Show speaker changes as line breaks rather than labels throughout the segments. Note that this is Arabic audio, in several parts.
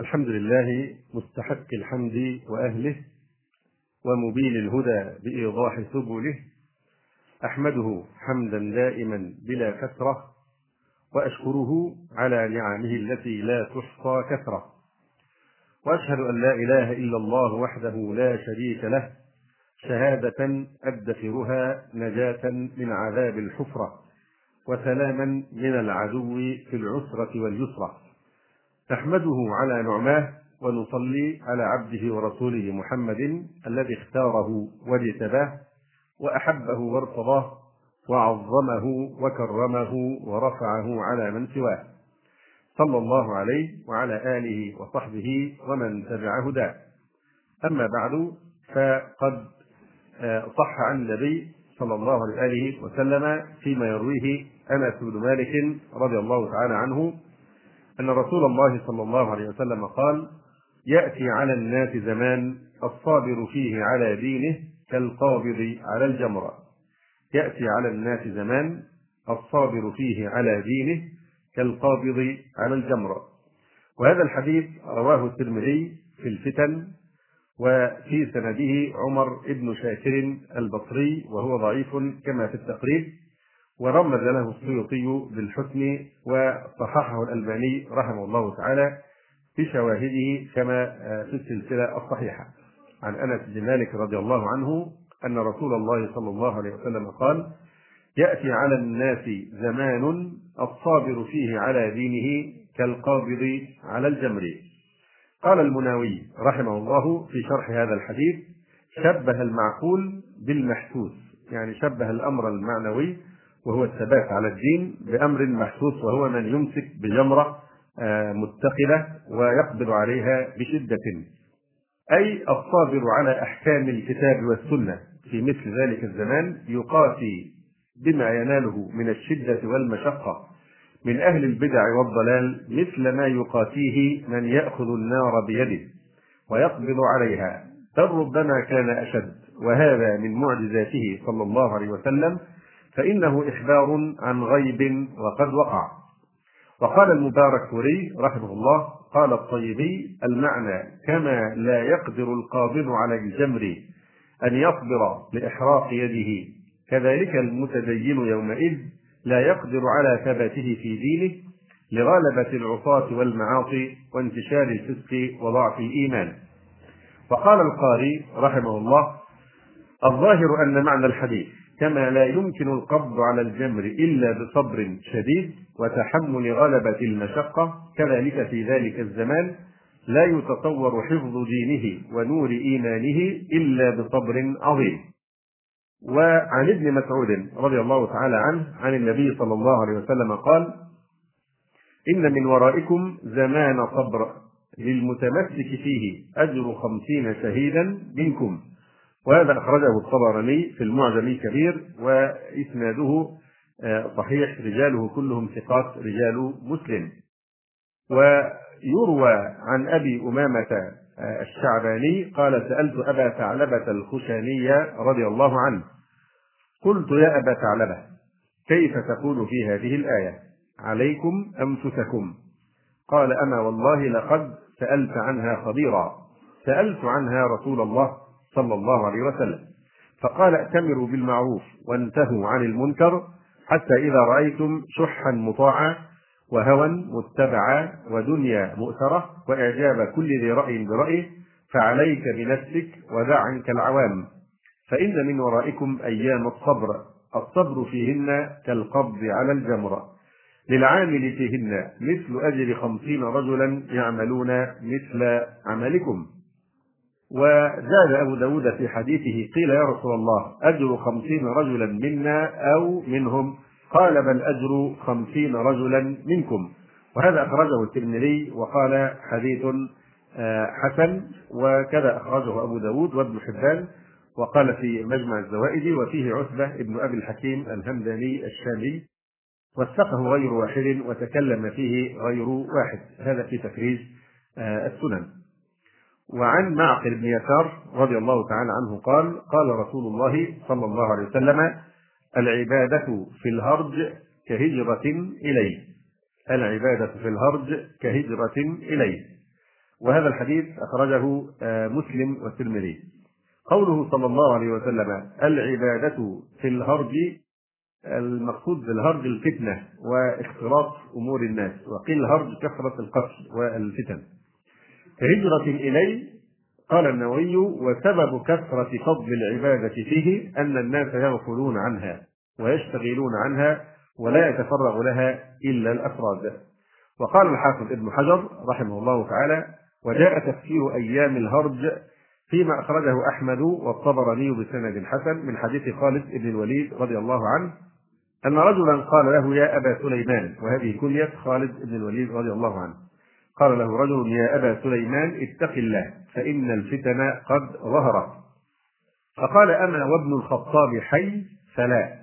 الحمد لله مستحق الحمد وأهله ومبين الهدى بإيضاح سبله أحمده حمدا دائما بلا كثره وأشكره على نعمه التي لا تحصى كثره وأشهد أن لا إله إلا الله وحده لا شريك له شهادة ادخرها نجاة من عذاب الحفرة وسلاما من العدو في العسرة واليسره نحمده على نعماه ونصلي على عبده ورسوله محمد الذي اختاره واجتباه وأحبه وارتضاه وعظمه وكرمه ورفعه على من سواه. صلى الله عليه وعلى آله وصحبه ومن تبع هداه. أما بعد فقد صح عن النبي صلى الله عليه وسلم فيما يرويه أنس بن مالك رضي الله تعالى عنه أن رسول الله صلى الله عليه وسلم قال: يأتي على الناس زمان الصابر فيه على دينه كالقابض على الجمرة. يأتي على الناس زمان الصابر فيه على دينه كالقابض على الجمرة. وهذا الحديث رواه الترمذي في الفتن وفي سنده عمر بن شاكر البصري وهو ضعيف كما في التقريب ورمز له السيوطي بالحسن وصححه الألباني رحمه الله تعالى بشواهده كما في السلسلة الصحيحة. عن أنس بن مالك رضي الله عنه أن رسول الله صلى الله عليه وسلم قال يأتي على الناس زمان الصابر فيه على دينه كالقابض على الجمر. قال المناوي رحمه الله في شرح هذا الحديث شبه المعقول بالمحسوس. يعني شبه الأمر المعنوي وهو الثبات على الدين بأمر محسوس وهو من يمسك بجمرة متقلة ويقبض عليها بشدة. أي الصابر على أحكام الكتاب والسنة في مثل ذلك الزمان يقاسي بما يناله من الشدة والمشقة من أهل البدع والضلال مثل ما يقاسيه من يأخذ النار بيده ويقبض عليها. بل ربما كان أشد وهذا من معجزاته صلى الله عليه وسلم فإنه إخبار عن غيب وقد وقع. وقال المبارك فوري رحمه الله قال الطيبي المعنى كما لا يقدر القابض على الجمر أن يصبر لإحراق يده. كذلك المتدين يومئذ لا يقدر على ثباته في دينه لغلبة العصاة والمعاصي وانتشار الفسق وضعف الإيمان. وقال القاري رحمه الله الظاهر أن معنى الحديث كما لا يمكن القبض على الجمر إلا بصبر شديد وتحمل غلبة المشقة. كذلك في ذلك الزمان لا يتصور حفظ دينه ونور إيمانه إلا بصبر عظيم. وعن ابن مسعود رضي الله تعالى عنه عن النبي صلى الله عليه وسلم قال إن من ورائكم زمان صبر للمتمسك فيه أجر خمسين شهيدا منكم. وهذا أخرجه الطبراني في المعجم الكبير وإسناده صحيح رجاله كلهم ثقات رجال مسلم. ويروى عن أبي أمامة الشعباني قال سألت أبا ثعلبة الخشاني رضي الله عنه قلت يا أبا ثعلبة كيف تقول في هذه الآية؟ عليكم أنفسكم. قال أما والله لقد سألت عنها خبيرا. سألت عنها رسول الله. صلى الله عليه وسلم. فقال ائتمروا بالمعروف وانتهوا عن المنكر حتى إذا رأيتم شحا مطاعا وهوى متبعا ودنيا مؤثرة وإعجاب كل ذي رأي برأيه فعليك بنفسك ودع عنك العوام. فإن من ورائكم أيام الصبر الصبر فيهن كالقبض على الجمرة. للعامل فيهن مثل أجر خمسين رجلا يعملون مثل عملكم. وزاد أبو داود في حديثه قيل يا رسول الله أجر خمسين رجلا منا أو منهم؟ قال بل أجر خمسين رجلا منكم. وهذا أخرجه الترمذي وقال حديث حسن وكذا أخرجه أبو داود وابن حبان وقال في مجمع الزوائد وفيه عتبة ابن أبي الحكيم الهمداني الشامي وثقه غير واحد وتكلم فيه غير واحد. هذا في تخريج السنن. وعن معقل بن يسار رضي الله تعالى عنه قال قال رسول الله صلى الله عليه وسلم العبادة في الهرج كهجرة إليه. العبادة في الهرج كهجرة إليه. وهذا الحديث أخرجه آه، مسلم والترمذي. قوله صلى الله عليه وسلم العبادة في الهرج المقصود بالهرج الفتنة واختلاط أمور الناس وقيل الهرج كثرة القتل والفتن. كهجرة إلي قال النووي وسبب كثرة فضل العبادة فيه أن الناس يغفلون عنها ويشتغلون عنها ولا يتفرغ لها إلا الأفراد. وقال الحافظ ابن حجر رحمه الله تعالى وجاء تفسير أيام الهرج فيما أخرجه أحمد والطبراني بسند حسن من حديث خالد بن الوليد رضي الله عنه أن رجلا قال له يا أبا سليمان وهذه كنية خالد بن الوليد رضي الله عنه. قال له رجل يا أبا سليمان اتق الله فإن الفتن قد ظهرت. فقال أنا وابن الخطاب حي؟ فلا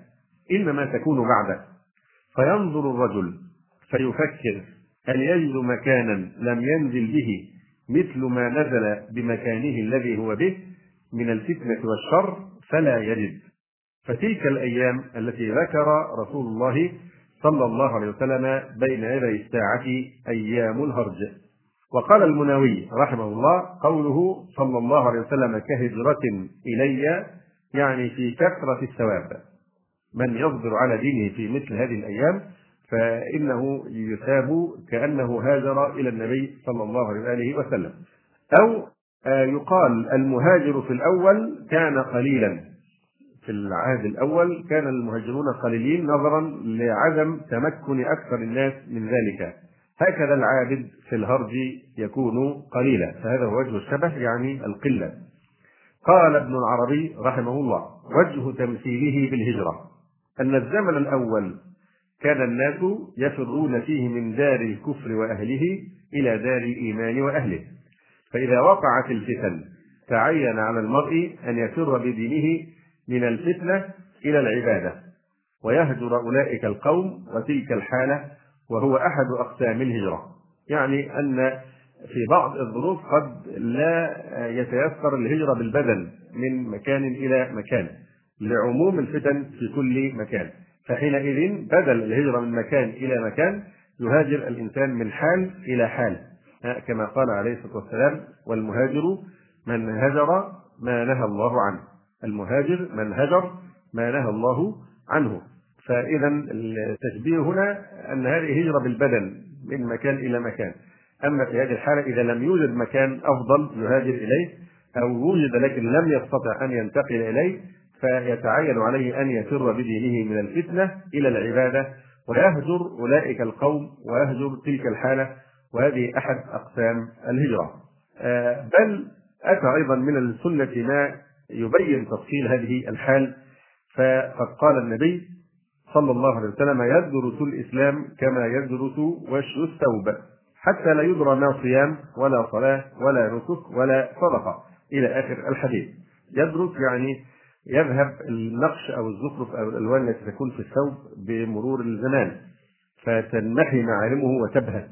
إنما تكون بعده. فينظر الرجل فيفكر هل يجد مكانا لم ينزل به مثل ما نزل بمكانه الذي هو به من الفتنة والشر؟ فلا يجد. فتلك الأيام التي ذكر رسول الله صلى الله عليه وسلم بين يدي الساعة أيام الهرج. وقال المناوي رحمه الله قوله صلى الله عليه وسلم كهجرة إلي يعني في كثرة الثواب. من يصبر على دينه في مثل هذه الأيام فإنه يثاب كأنه هاجر إلى النبي صلى الله عليه وآله وسلم. أو آه، يقال المهاجر في الأول كان قليلا. في العهد الأول كان المهاجرون قليلين نظرا لعدم تمكن أكثر الناس من ذلك. هكذا العابد في الهرج يكون قليلا. فهذا هو وجه الشبه يعني القلة. قال ابن العربي رحمه الله وجه تمثيله بالهجرة. أن الزمن الأول كان الناس يفرون فيه من دار الكفر وأهله إلى دار الإيمان وأهله. فإذا وقعت الفتن تعين على المرء أن يفر بدينه من الفتنة إلى العبادة. ويهجر أولئك القوم وتلك الحالة وهو أحد أقسام الهجرة. يعني أن في بعض الظروف قد لا يتيسر الهجره بالبدن من مكان إلى مكان لعموم الفتن في كل مكان. فحينئذ بدل الهجرة من مكان إلى مكان يهاجر الإنسان من حال إلى حال. كما قال عليه الصلاة والسلام والمهاجر من هجر ما نهى الله عنه. المهاجر من هجر ما نهى الله عنه. فإذا التشبيه هنا أن هذه هجرة بالبدن من مكان إلى مكان. أما في هذه الحالة إذا لم يوجد مكان أفضل يهاجر إليه أو وجد لكن لم يستطع أن ينتقل إليه فيتعين عليه أن يفر بدينه من الفتنة إلى العبادة. ويهجر أولئك القوم ويهجر تلك الحالة. وهذه أحد أقسام الهجرة. آه، بل أتى أيضا من السنة ما يبين تفصيل هذه الحال. فقد قال النبي صلى الله عليه وسلم يدرس الإسلام كما يدرس وش الثوب حتى لا يدرى ما صيام ولا صلاة ولا نسك ولا صدقة. إلى آخر الحديث. يدرس يعني يذهب النقش أو الزخرف أو الألوان التي تكون في الثوب بمرور الزمان فتنمحي معالمه وتبهت.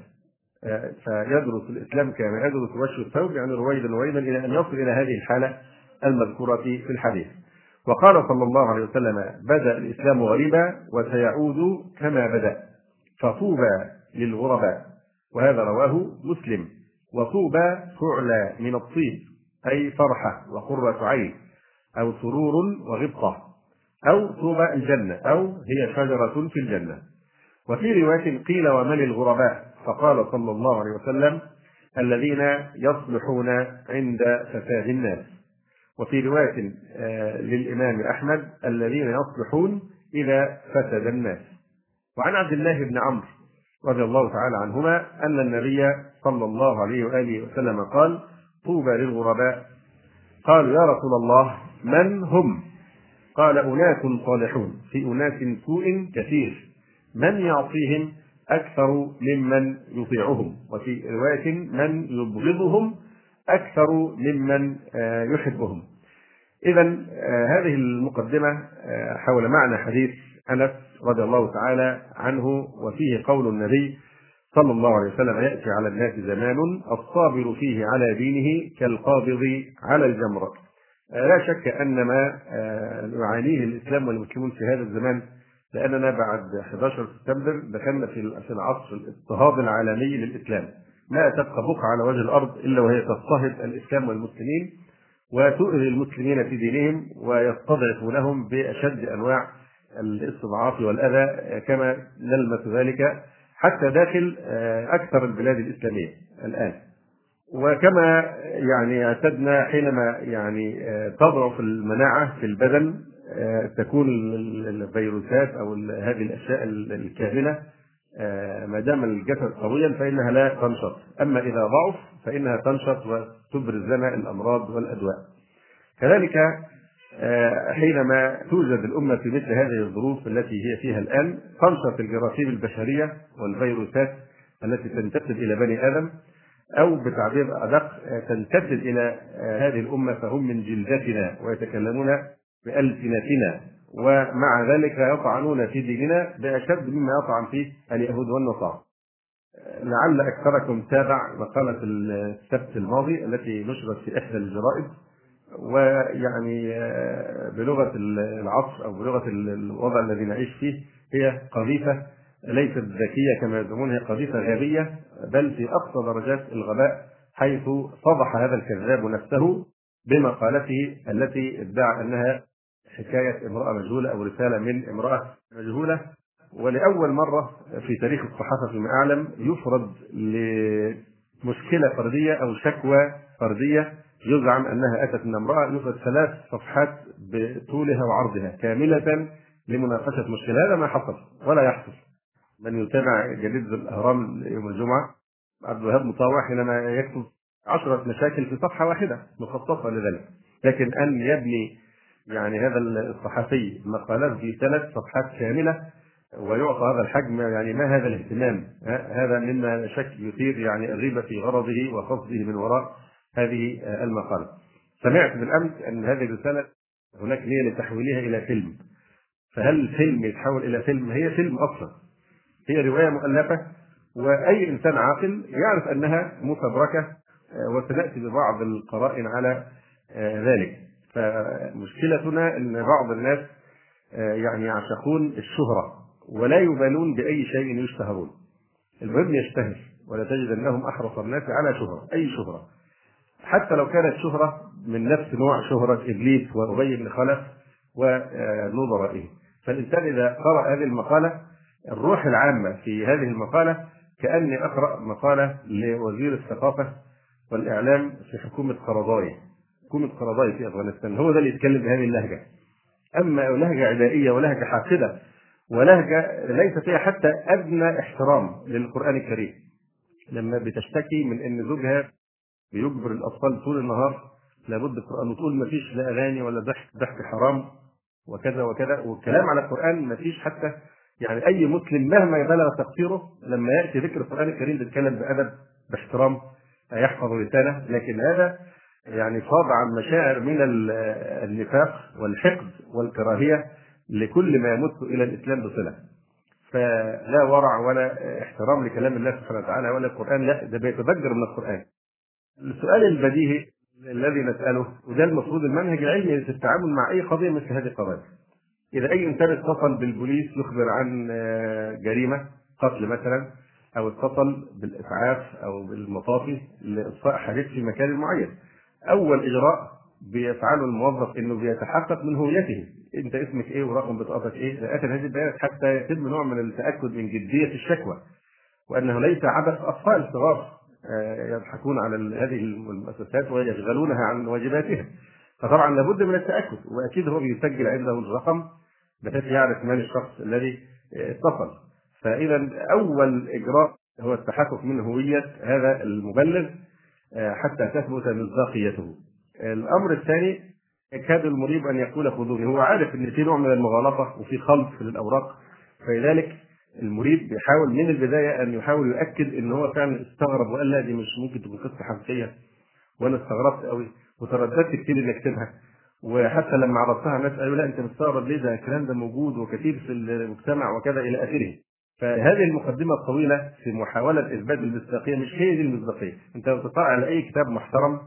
آه، فيدرس الإسلام كما يدرس وجه الثوب يعني رويدا رويدا إلى أن يصل إلى هذه الحالة. المذكورة في الحديث. وقال صلى الله عليه وسلم بدأ الإسلام غريبا وسيعود كما بدأ فطوبى للغرباء. وهذا رواه مسلم. وطوبى فعلى من الطيب أي فرحة وقرة عين أو سرور وغبطة أو طوبى الجنة أو هي شجرة في الجنة. وفي رواية قيل ومن الغرباء؟ فقال صلى الله عليه وسلم الذين يصلحون عند فساد الناس. وفي رواية آه، للإمام أحمد الذين يصلحون إذا فسد الناس. وعن عبد الله بن عمرو رضي الله تعالى عنهما أن النبي صلى الله عليه وآله وسلم قال طوبى للغرباء. قالوا يا رسول الله من هم؟ قال أناس صالحون. في أناس سوء كثير. من يعصيهم أكثر ممن يطيعهم؟ وفي رواية من يبغضهم أكثر ممن آه، يحبهم. إذا آه، هذه المقدمة آه، حول معنى حديث أنس رضي الله تعالى عنه وفيه قول النبي صلى الله عليه وسلم يأتي على الناس زمان الصابر فيه على دينه كالقابض على الجمرة لا شك أن ما يعانيه الإسلام والمسلمون في هذا الزمان لأننا بعد 11 سبتمبر دخلنا في العصر الاضطهاد العالمي للإسلام. لا تبقى بقعة على وجه الأرض إلا وهي تضطهد الإسلام والمسلمين وتؤذي المسلمين في دينهم ويستضعفونهم بأشد أنواع الاستضعاف والأذى كما نلمس ذلك حتى داخل أكثر البلاد الإسلامية الآن. وكما يعني اعتدنا حينما يعني تضعف المناعة في البدن تكون الفيروسات أو هذه الأشياء الكامنة ما دام الجسد قويا فإنها لا تنشط. أما إذا ضعف فإنها تنشط وتبرز لنا الأمراض والأدواء. كذلك حينما توجد الأمة في مثل هذه الظروف التي هي فيها الآن تنشط الجراثيم البشرية والفيروسات التي تنتسب إلى بني آدم أو بتعبير أدق تنتسب إلى هذه الأمة فهم من جلدتنا ويتكلمون بألسنتنا. ومع ذلك يطعنون في ديننا بأشد مما يطعن فيه اليهود والنصارى. لعل أكثركم تابع مقالة السبت الماضي التي نشرت في إحدى الجرائد ويعني بلغة العصر أو بلغة الوضع الذي نعيش فيه هي قذيفة ليست ذكية كما يزعمون هي قذيفة غبية بل في أقصى درجات الغباء حيث فضح هذا الكذاب نفسه بمقالته التي ادعى أنها حكاية امرأة مجهولة أو رسالة من امرأة مجهولة. ولأول مرة في تاريخ الصحافة فيما أعلم يفرض لمشكلة فردية أو شكوى فردية يزعم أنها أتت من امرأة يفرض ثلاث صفحات بطولها وعرضها كاملة لمناقشة مشكلة. هذا ما حصل ولا يحصل. من يتابع جريدة الأهرام يوم الجمعة عبد الوهاب مطاوع حينما يكتب عشرة مشاكل في صفحة واحدة مخصصة لذلك. لكن أن يبني يعني هذا الصحفي مقالات في ثلاث صفحات كاملة ويعطى هذا الحجم يعني ما هذا الاهتمام؟ هذا مما شك يثير يعني الريبة في غرضه وقصده من وراء هذه المقالة. سمعت بالأمس أن هذه الرسالة هناك نية لتحويلها إلى فيلم. فهل الفيلم يتحول إلى فيلم؟ هي فيلم أصلا. هي رواية مؤلفة وأي إنسان عاقل يعرف أنها مفبركة وسنأتي ببعض القرائن على ذلك. فمشكلتنا أن بعض الناس يعني يعشقون الشهرة ولا يبالون بأي شيء يشتهرون. المهم يشتهر ولا تجد أنهم أحرص الناس على شهرة أي شهرة. حتى لو كانت شهرة من نفس نوع شهرة إبليس وأبي بن خلف ونظرائه. فالإنسان إذا قرأ هذه المقالة الروح العامة في هذه المقالة كأني أقرأ مقالة لوزير الثقافة والإعلام في حكومة قرضاي حكومة قرضاي في أفغانستان. هو ده اللي يتكلم بهذه اللهجة. أما لهجة عدائية ولهجة حاقدة ولهجة ليس فيها حتى أدنى احترام للقرآن الكريم. لما بتشتكي من أن زوجها بيجبر الأطفال طول النهار لابد القرآن وتقول ما فيش لا أغاني ولا ضحك ضحك حرام وكذا وكذا والكلام على القرآن ما فيش حتى. يعني أي مسلم مهما بلغ تقصيره لما يأتي ذكر القرآن الكريم بيتكلم بأدب باحترام يحفظ لسانه لكن هذا يعني عن مشاعر من النفاق والحقد والكراهية لكل ما يمت إلى الإسلام بصلة. فلا ورع ولا احترام لكلام الله سبحانه وتعالى ولا القرآن لا ده بيتضجر من القرآن. السؤال البديهي الذي نسأله وده المفروض المنهج العلمي في التعامل مع أي قضية مثل هذه القضايا إذا أي إنسان اتصل بالبوليس يخبر عن جريمة قتل مثلا أو اتصل بالإسعاف أو بالمطافي لإطفاء حريق في مكان معين. أول إجراء بيفعله الموظف إنه بيتحقق من هويته. أنت اسمك إيه ورقم بطاقتك إيه؟ إلى آخر هذه البيانات حتى يتم نوع من التأكد من جدية الشكوى وأنه ليس عبث أطفال صغار يضحكون على هذه المؤسسات ويشغلونها عن واجباتها فطبعا لابد من التأكد وأكيد هو بيسجل عنده الرقم بحيث يعرف من الشخص الذي اتصل. فاذا أول إجراء هو التحقق من هوية هذا المبلغ. حتى تثبت مصداقيته. الأمر الثاني يكاد المريب أن يقول خذوني. هو عارف إن في نوع من المغالطة وفي خلط في الأوراق. فلذلك المريد بيحاول من البداية أن يحاول يؤكد إن هو فعلا استغرب وقال لا دي مش ممكن تكون قصة حقيقية. وأنا استغربت قوي وترددت كتير إني أكتبها. وحتى لما عرضتها الناس قالوا لا أنت مستغرب ليه؟ ده الكلام ده موجود وكثير في المجتمع وكذا إلى آخره. فهذه المقدمة الطويلة في محاولة إثبات المصداقية مش هي دي المصداقية. أنت لو تطلع على أي كتاب محترم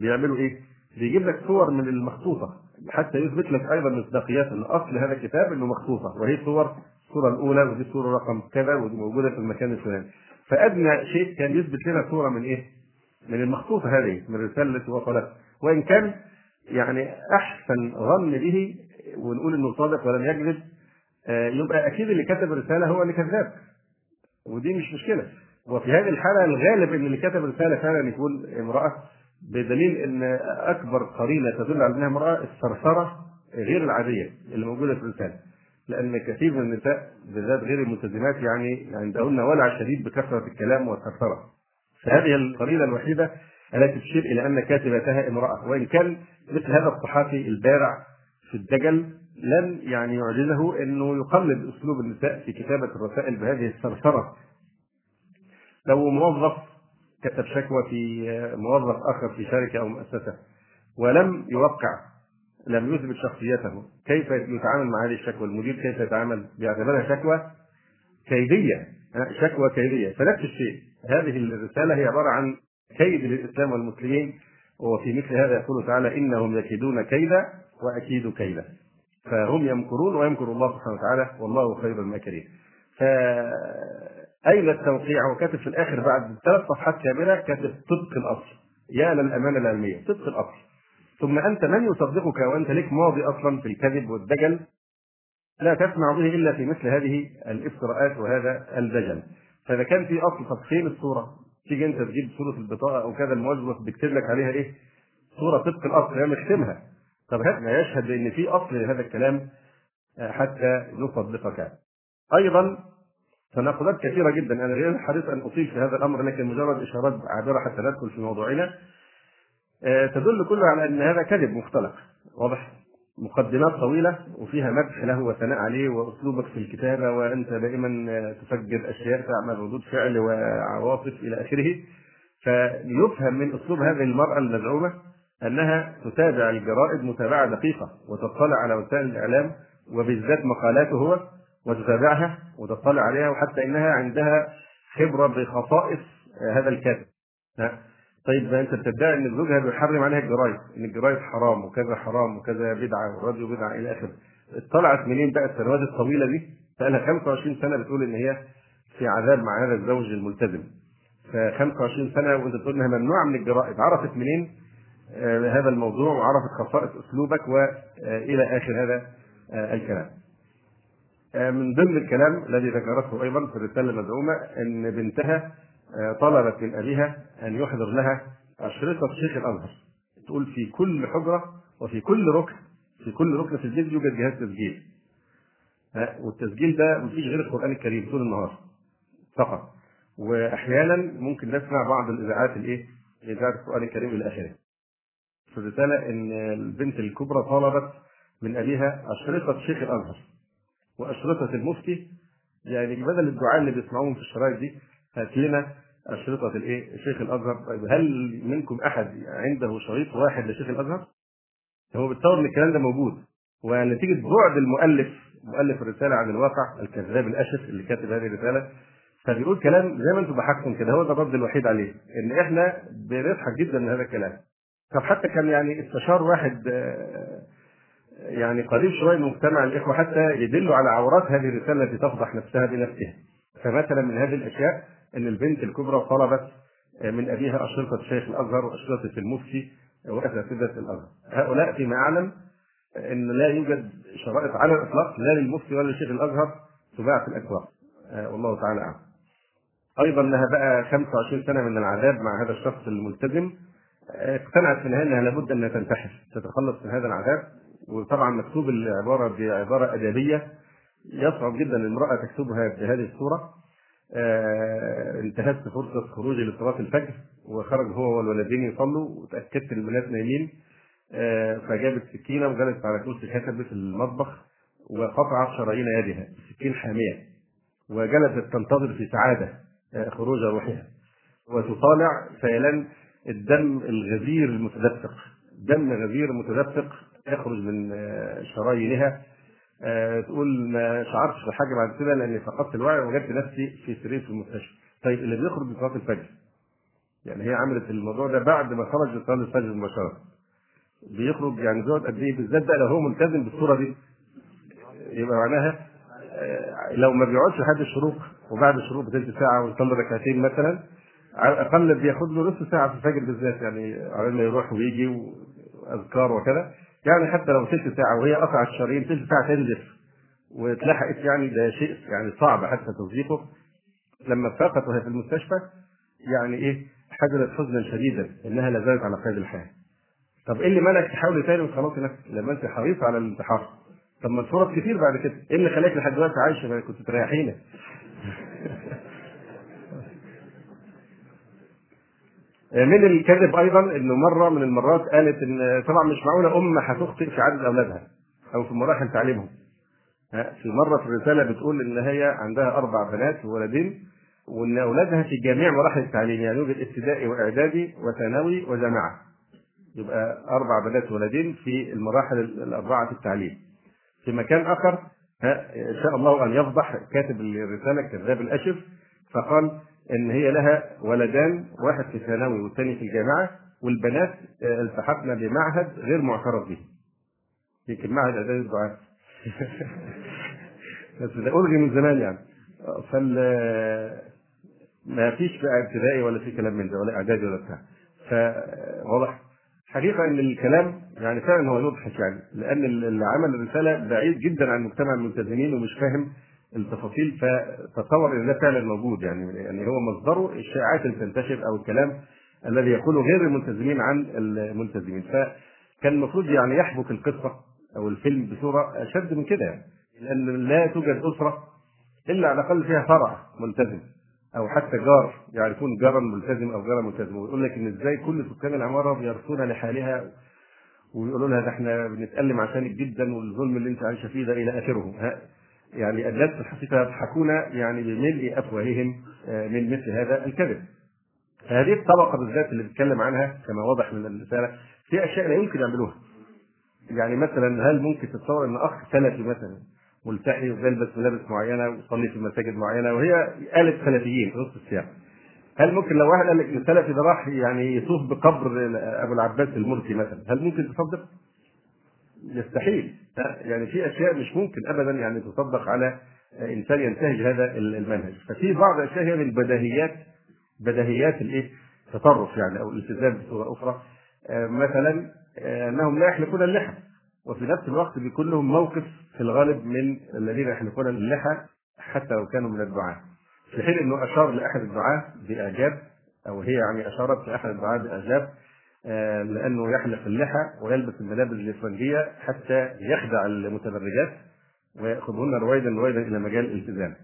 بيعملوا إيه؟ بيجيب لك صور من المخطوطة. حتى يثبت لك أيضا مصداقيات إن أصل هذا الكتاب إنه مخطوطة. وهي صور الصورة الأولى ودي الصورة رقم كذا ودي موجودة في المكان الفلاني. فأدنى شيء كان يثبت لنا صورة من إيه؟ من المخطوطة هذه من رساله وصلت. وإن كان يعني أحسن ظن به ونقول إنه صادق ولم يكذب يبقى أكيد اللي كتب الرسالة هو اللي كذاب. ودي مش مشكلة. وفي هذه الحالة الغالب إن اللي كتب الرسالة فعلا يكون امرأة بدليل إن أكبر قرينة تدل على إنها امرأة الثرثرة غير العادية اللي موجودة في الرساله لأن كثير من النساء بالذات غير الملتزمات يعني عندهن ولع شديد بكثرة الكلام والثرثرة. فهذه القرينة الوحيدة التي تشير إلى أن كاتبتها امرأة. وإن كان مثل هذا الصحافي البارع في الدجل لم يعني يعجزه إنه يقلد أسلوب النساء في كتابة الرسائل بهذه الثرثرة. لو موظف كتب شكوى في موظف آخر في شركة أو مؤسسة ولم يوقع لم يثبت شخصيته كيف يتعامل مع هذه الشكوى؟ المدير كيف يتعامل بيعتبرها شكوى كيدية؟ شكوى كيدية. فنفس الشيء هذه الرسالة هي عبارة عن كيد للإسلام والمسلمين وفي مثل هذا يقول تعالى إنهم يكيدون كيدا وأكيد كيدا. فهم يمكرون ويمكر الله سبحانه وتعالى والله خير الماكرين. فأين التوقيع؟ هو كاتب في الآخر بعد ثلاث صفحات كاملة كاتب طبق الأصل. يا للأمانة العلمية طبق الأصل. ثم أنت من يصدقك وأنت لك ماضي أصلا في الكذب والدجل. لا تسمع به إلا في مثل هذه الافتراءات وهذا الدجل. فإذا كان في أصل فين الصورة؟ تيجي أنت تجيب صورة البطاقة أو كذا الموظف بيكتب لك عليها إيه؟ صورة طبق الأصل هي مختمها. طب هذا يشهد بأن في أصل لهذا الكلام حتى نصدقك. أيضا تناقضات كثيرة جدا. أنا غير حريص أن أطيل في هذا الأمر لكن مجرد إشارات عابرة حتى ندخل في موضوعنا آه، تدل كلها على أن هذا كذب مختلق. واضح؟ مقدمات طويلة وفيها مدح له وثناء عليه وأسلوبك في الكتابة وأنت دائما آه، تفجر أشياء تعمل ردود فعل وعواطف إلى آخره. فيفهم من أسلوب هذه المرأة المزعومة أنها تتابع الجرائد متابعة دقيقة وتطلع على وسائل الإعلام وبالذات مقالاته هو وتتابعها وتطلع عليها وحتى إنها عندها خبرة بخصائص هذا الكاتب. طيب أنت بتدعي إن زوجها بيحرم عليها الجرايد إن الجرايد حرام وكذا حرام وكذا بدعة والراديو بدعة إلى آخره. اطلعت منين بقى السنوات الطويلة دي؟ بقى لها 25 سنة بتقول إن هي في عذاب مع هذا الزوج الملتزم. ف 25 سنة وأنت تقول إنها ممنوعة من الجرائد عرفت منين؟ آه هذا الموضوع وعرفت خصائص أسلوبك والى آخر هذا آه الكلام. آه، من ضمن الكلام الذي ذكرته أيضا في الرسالة المزعومه إن بنتها آه، طلبت من أبيها أن يحضر لها اشرطه شيخ الأزهر. تقول في كل حجرة وفي كل ركن في كل ركن في البيت يوجد جهاز تسجيل. والتسجيل ده مفيش غير القرآن الكريم طول النهار فقط. واحيانا ممكن نسمع بعض الإذاعات الإيه إذاعة القرآن الكريم إلى آخره. في الرساله إن البنت الكبرى طلبت من أبيها أشرطة شيخ الأزهر وأشرطة المفتي. يعني بدل الدعاء اللي بيسمعوهم في الشرايط دي هات لنا أشرطة الإيه؟ شيخ الأزهر. طيب هل منكم أحد عنده شريط واحد لشيخ الأزهر؟ هو بيتصور إن الكلام ده موجود. ونتيجة بعد المؤلف مؤلف الرسالة عن الواقع الكذاب الاشف اللي كاتب هذه الرسالة فبيقول كلام زي ما أنتم ضحكتم كده. هو ده الرد الوحيد عليه إن إحنا بنضحك جدا من هذا الكلام. طب حتى كان يعني استشار واحد آه، يعني قريب شوية من مجتمع الإخوة حتى يدلوا على عورات هذه الرسالة التي تفضح نفسها بنفسها. فمثلا من هذه الأشياء إن البنت الكبرى طلبت من أبيها اشرطه شيخ الأزهر واشرطه المفتي وأساتذة الأزهر. هؤلاء فيما اعلم إن لا يوجد شرائط على الإطلاق لا للمفتي ولا لشيخ الأزهر تباع في الاسواق والله تعالى أعلم. أيضا لها بقى 25 سنة من العذاب مع هذا الشخص الملتزم. اقتنعت في النهايه انها لابد أنها تنتحر تتخلص من هذا العذاب. وطبعا مكتوب العبارة بعبارة أدبية يصعب جدا المرأة تكتبها بهذه الصورة. آه انتهزت فرصة خروجي لصلاة الفجر وخرج هو والولدين يصلوا وتأكدت إن البنات نايمين. آه فجابت سكينة وجلست على كرسي كتب في المطبخ وقطعت شرايين يدها بسكين حامية. وجلست تنتظر في سعادة آه خروج روحها. وتطالع سيلان الدم الغزير المتدفق دم غزير متدفق يخرج من آه، شرايينها آه، تقول ما شعرتش بحاجة بعد كده لأني فقدت الوعي وجدت نفسي في سرير في المستشفى. طيب اللي بيخرج من صلاة الفجر يعني هي عملت الموضوع ده بعد ما خرج من صلاة الفجر مباشرة. بيخرج يعني بيقعد قد إيه بالذات بقى لو هو ملتزم بالصورة دي يبقى معناها لو ما بيقعدش لحد الشروق وبعد الشروق بثلث ساعة ويصلي ركعتين مثلا الأقل بياخد له نص ساعة في الفجر بالذات يعني على ما يروح ويجي وأذكار وكذا يعني حتى لو ثلث ساعة وهي قطع الشرايين ثلث ساعة تنزف واتلحقت يعني ده شيء يعني صعب حتى تصديقه لما فاقت وهي في المستشفى يعني إيه حزنت حزنا شديدا إنها لا زالت على قيد الحياة. طب إيه اللي منعك تحاولي تاني وتخلصي نفسك لما أنت حريصه على الانتحار؟ طب ما الفرص كتير بعد كده، إيه اللي خلاك لحد دلوقتي عايشه ما كنت تريحينا؟ من الكذب أيضا إنه مرة من المرات قالت إن طبعا مش معقولة أم هتخطئ في عدد أولادها أو في مراحل تعليمهم. في مرة في الرسالة بتقول إن هي عندها أربع بنات وولدين وإن أولادها في جميع مراحل التعليم يعني يوجد ابتدائي وإعدادي وثانوي وجامعة. يبقى أربع بنات وولدين في المراحل الأربعة في التعليم. في مكان آخر شاء الله أن يفضح كاتب الرسالة كذاب الأشف فقال إن هي لها ولدان واحد في ثانوي والثاني في الجامعة والبنات التحقنا بمعهد غير معترف به. يمكن معهد اعداد الدعاء. بس ده الغي من زمان يعني. فال ما فيش بقى ابتدائي ولا في كلام من ده ولا إعدادي ولا بتاع. فواضح حقيقة إن الكلام يعني فعلا هو يضحك يعني لأن اللي عمل الرسالة بعيد جدا عن مجتمع الملتزمين ومش فاهم التفاصيل فتصور إن ده فعلا موجود. يعني يعني هو مصدره الشائعات اللي تنتشر أو الكلام الذي يقوله غير الملتزمين عن الملتزمين. فكان المفروض يعني يحبك القصة أو الفيلم بصورة أشد من كده يعني لأن لا توجد أسرة إلا على الأقل فيها فرع ملتزم أو حتى جار يعرفون جارا ملتزم أو جارا ملتزم. ويقول لك إن إزاي كل سكان العمارة بيرثون لحالها ويقولوا لها ده إحنا بنتألم عشانك جدا والظلم اللي أنت عايشة فيه ده إلى آخره. يعني الناس في الحقيقة يضحكون يعني بملء أفواههم من مثل هذا الكذب. هذه الطبقة بالذات اللي بيتكلم عنها كما واضح من الرسالة في أشياء لا يمكن يعملوها. يعني مثلا هل ممكن تتصور إن أخ سلفي مثلا ملتحي وبيلبس ملابس معينة ويصلي في مساجد معينة وهي آلة سلفيين في نص السياق. هل ممكن لو واحد قال لك السلفي ده راح يعني يطوف بقبر أبو العباس المرسي مثلا، هل ممكن تصدق؟ يستحيل يعني في أشياء مش ممكن ابدا يعني تصدق على إنسان ينتهج هذا المنهج. ففي بعض الاشياء هي من بديهيات بديهيات الإيه؟ التطرف يعني أو الالتزام بصورة أخرى. مثلا أنهم لا يحلقون اللحى. وفي نفس الوقت بيكون لهم موقف في الغالب من الذين يحلقون اللحى حتى لو كانوا من الدعاة. في حين إنه أشار لأحد الدعاة بإعجاب أو هي يعني أشارت لأحد الدعاة بإعجاب لأنه يحلق اللحى ويلبس الملابس الإسفنجية حتى يخدع المتبرجات ويأخذهن رويدا رويدا إلى مجال الالتزام.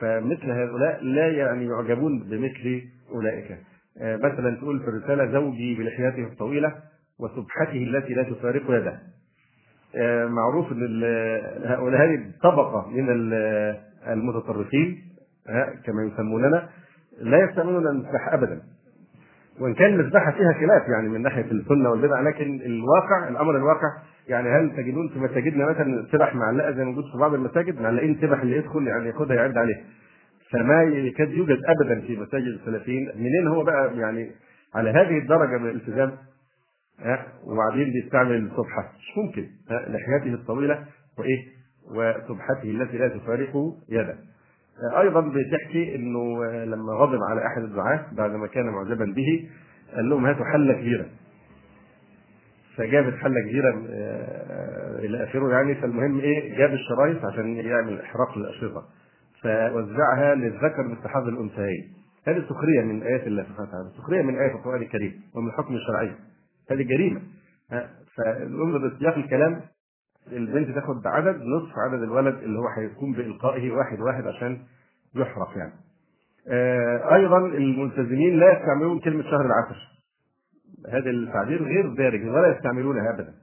فمثل هؤلاء لا يعني يعجبون بمثل أولئك. مثلا تقول في الرسالة زوجي بلحيته الطويلة وسبحته التي لا تفارق يده. معروف إن هؤلاء هذه طبقة من المتطرفين كما يسموننا لا يستعملون المسبح ابدا وإن كان المسبحه فيها خلاف يعني من ناحية السنة والبدع لكن الواقع الأمر الواقع يعني هل تجدون في مساجدنا مثلا سبح معلقة زي موجود في بعض المساجد؟ معلقين سبح اللي يدخل يعني ياخدها يعد عليه. فما يكاد يوجد ابدا في مساجد السلفيين. منين هو بقى يعني على هذه الدرجة من الالتزام؟ ها؟ وبعدين بيستعمل السبحه مش ممكن. لحيته الطويلة. وإيه؟ وسبحته التي لا تفارق يده أيضا بتحكي إنه لما غضب على أحد الدعاة بعد ما كان معجبا به قال لهم هاتوا حلة كبيرة. فجابت حلة كبيرة إلى آخره يعني. فالمهم إيه جاب الشرايط عشان يعمل إحراق للأشرطة. فوزعها للذكر باتحاد الأنثيين. هذه سخريه من آيات الله سبحانه وتعالى. سخريه من آيات القرآن الكريم ومن الحكم الشرعي هذه جريمة. فالامر بسياق الكلام البنت تاخد عدد نصف عدد الولد اللي هو هيقوم بإلقائه واحد واحد عشان يحرق يعني. آه أيضا الملتزمين لا يستعملون كلمة شهر العسل. هذا التعبير غير دارج ولا يستعملونها ابدا.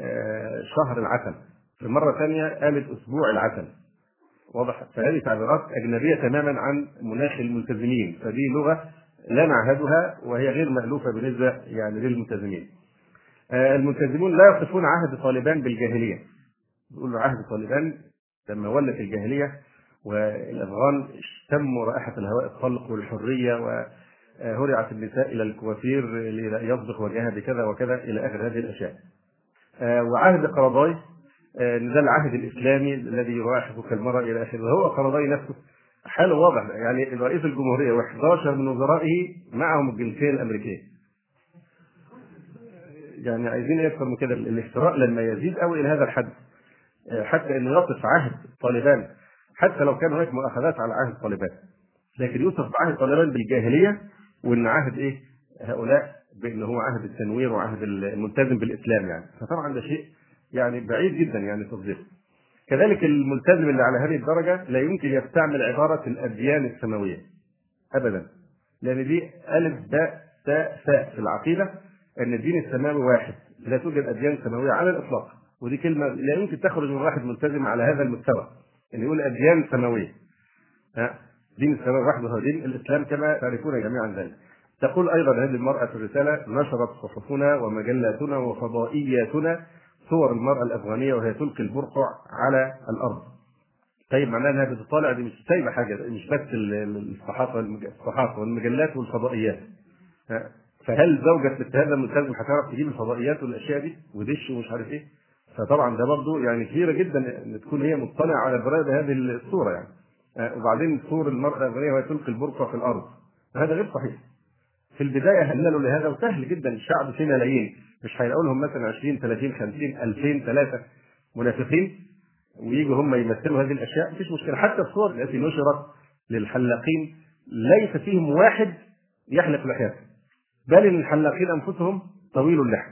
آه شهر العسل. في مرة ثانية قالت أسبوع العسل. واضح فهذه تعبيرات أجنبية تماما عن مناخ الملتزمين فدي لغة لا نعهدها وهي غير مألوفة بالنسبة يعني للملتزمين. الملتزمون لا يصفون عهد طالبان بالجاهلية. يقول عهد طالبان لما ولت الجاهلية والإفغان اشتموا رائحه الهواء الطلق والحرية وهرعت النساء إلى الكوافير ليصبغ وجهها بكذا وكذا إلى آخر هذه الأشياء. وعهد قرضاي آه، ده العهد الإسلامي الذي يراحبك المرأة إلى آخره. وهو قرضي نفسه. حاله واضح يعني رئيس الجمهورية و11 من وزرائه معهم الجنسيه الامريكيه يعني عايزين أكثر من كده الافتراء لما يزيد قوي إلى هذا الحد. آه، حتى انه يصف عهد طالبان حتى لو كان هناك مؤاخذات على عهد طالبان. لكن يوصف بعهد طالبان بالجاهلية وإن عهد إيه؟ هؤلاء بإن هو عهد التنوير وعهد الملتزم بالإسلام يعني. فطبعا ده شيء يعني بعيد جدا يعني تصديقه كذلك الملتزم اللي على هذه الدرجة لا يمكن يستعمل عبارة الأديان السماوية. ابدا. لأن دي ألف باء تاء ثاء في العقيدة. أن الدين السماوي واحد لا توجد أديان سماوية على الإطلاق. ودي كلمة لا يمكن تخرج من واحد ملتزم على هذا المستوى إن يقول أديان سماوية. دين السماوي وحده هو دين الإسلام كما تعرفون جميعا ذلك. تقول أيضا هذه المرأة في الرسالة نشرت صحفنا ومجلاتنا وفضائياتنا صور المرأة الأفغانية وهي تلقي البرقع على الأرض. طيب معناها إنها بتطالع دي مش سايبة حاجة مش بس الصحافة الصحافة والمجلات والفضائيات. فهل زوجة مثل هذا الملتزم هتعرف تجيب الفضائيات والأشياء دي؟ ودش ومش عارف إيه. فطبعا ده برضه يعني كبيرة جدا إن تكون هي مطلعة على درايه بهذه الصورة يعني. وبعدين صور المرأة الافغانيه وهي تلقي البرقع في الأرض. هذا غير صحيح. في البداية هللوا لهذا وسهل جدا. الشعب فيه ملايين. مش هيلاقوا لهم مثلا 20 30 50 2000 ثلاثة منافقين. ويجوا هم يمثلوا هذه الأشياء. مفيش مشكلة. حتى الصور التي نشرت للحلاقين ليس فيهم واحد يحلق لحيته بل الحلاقين أنفسهم طويل اللحى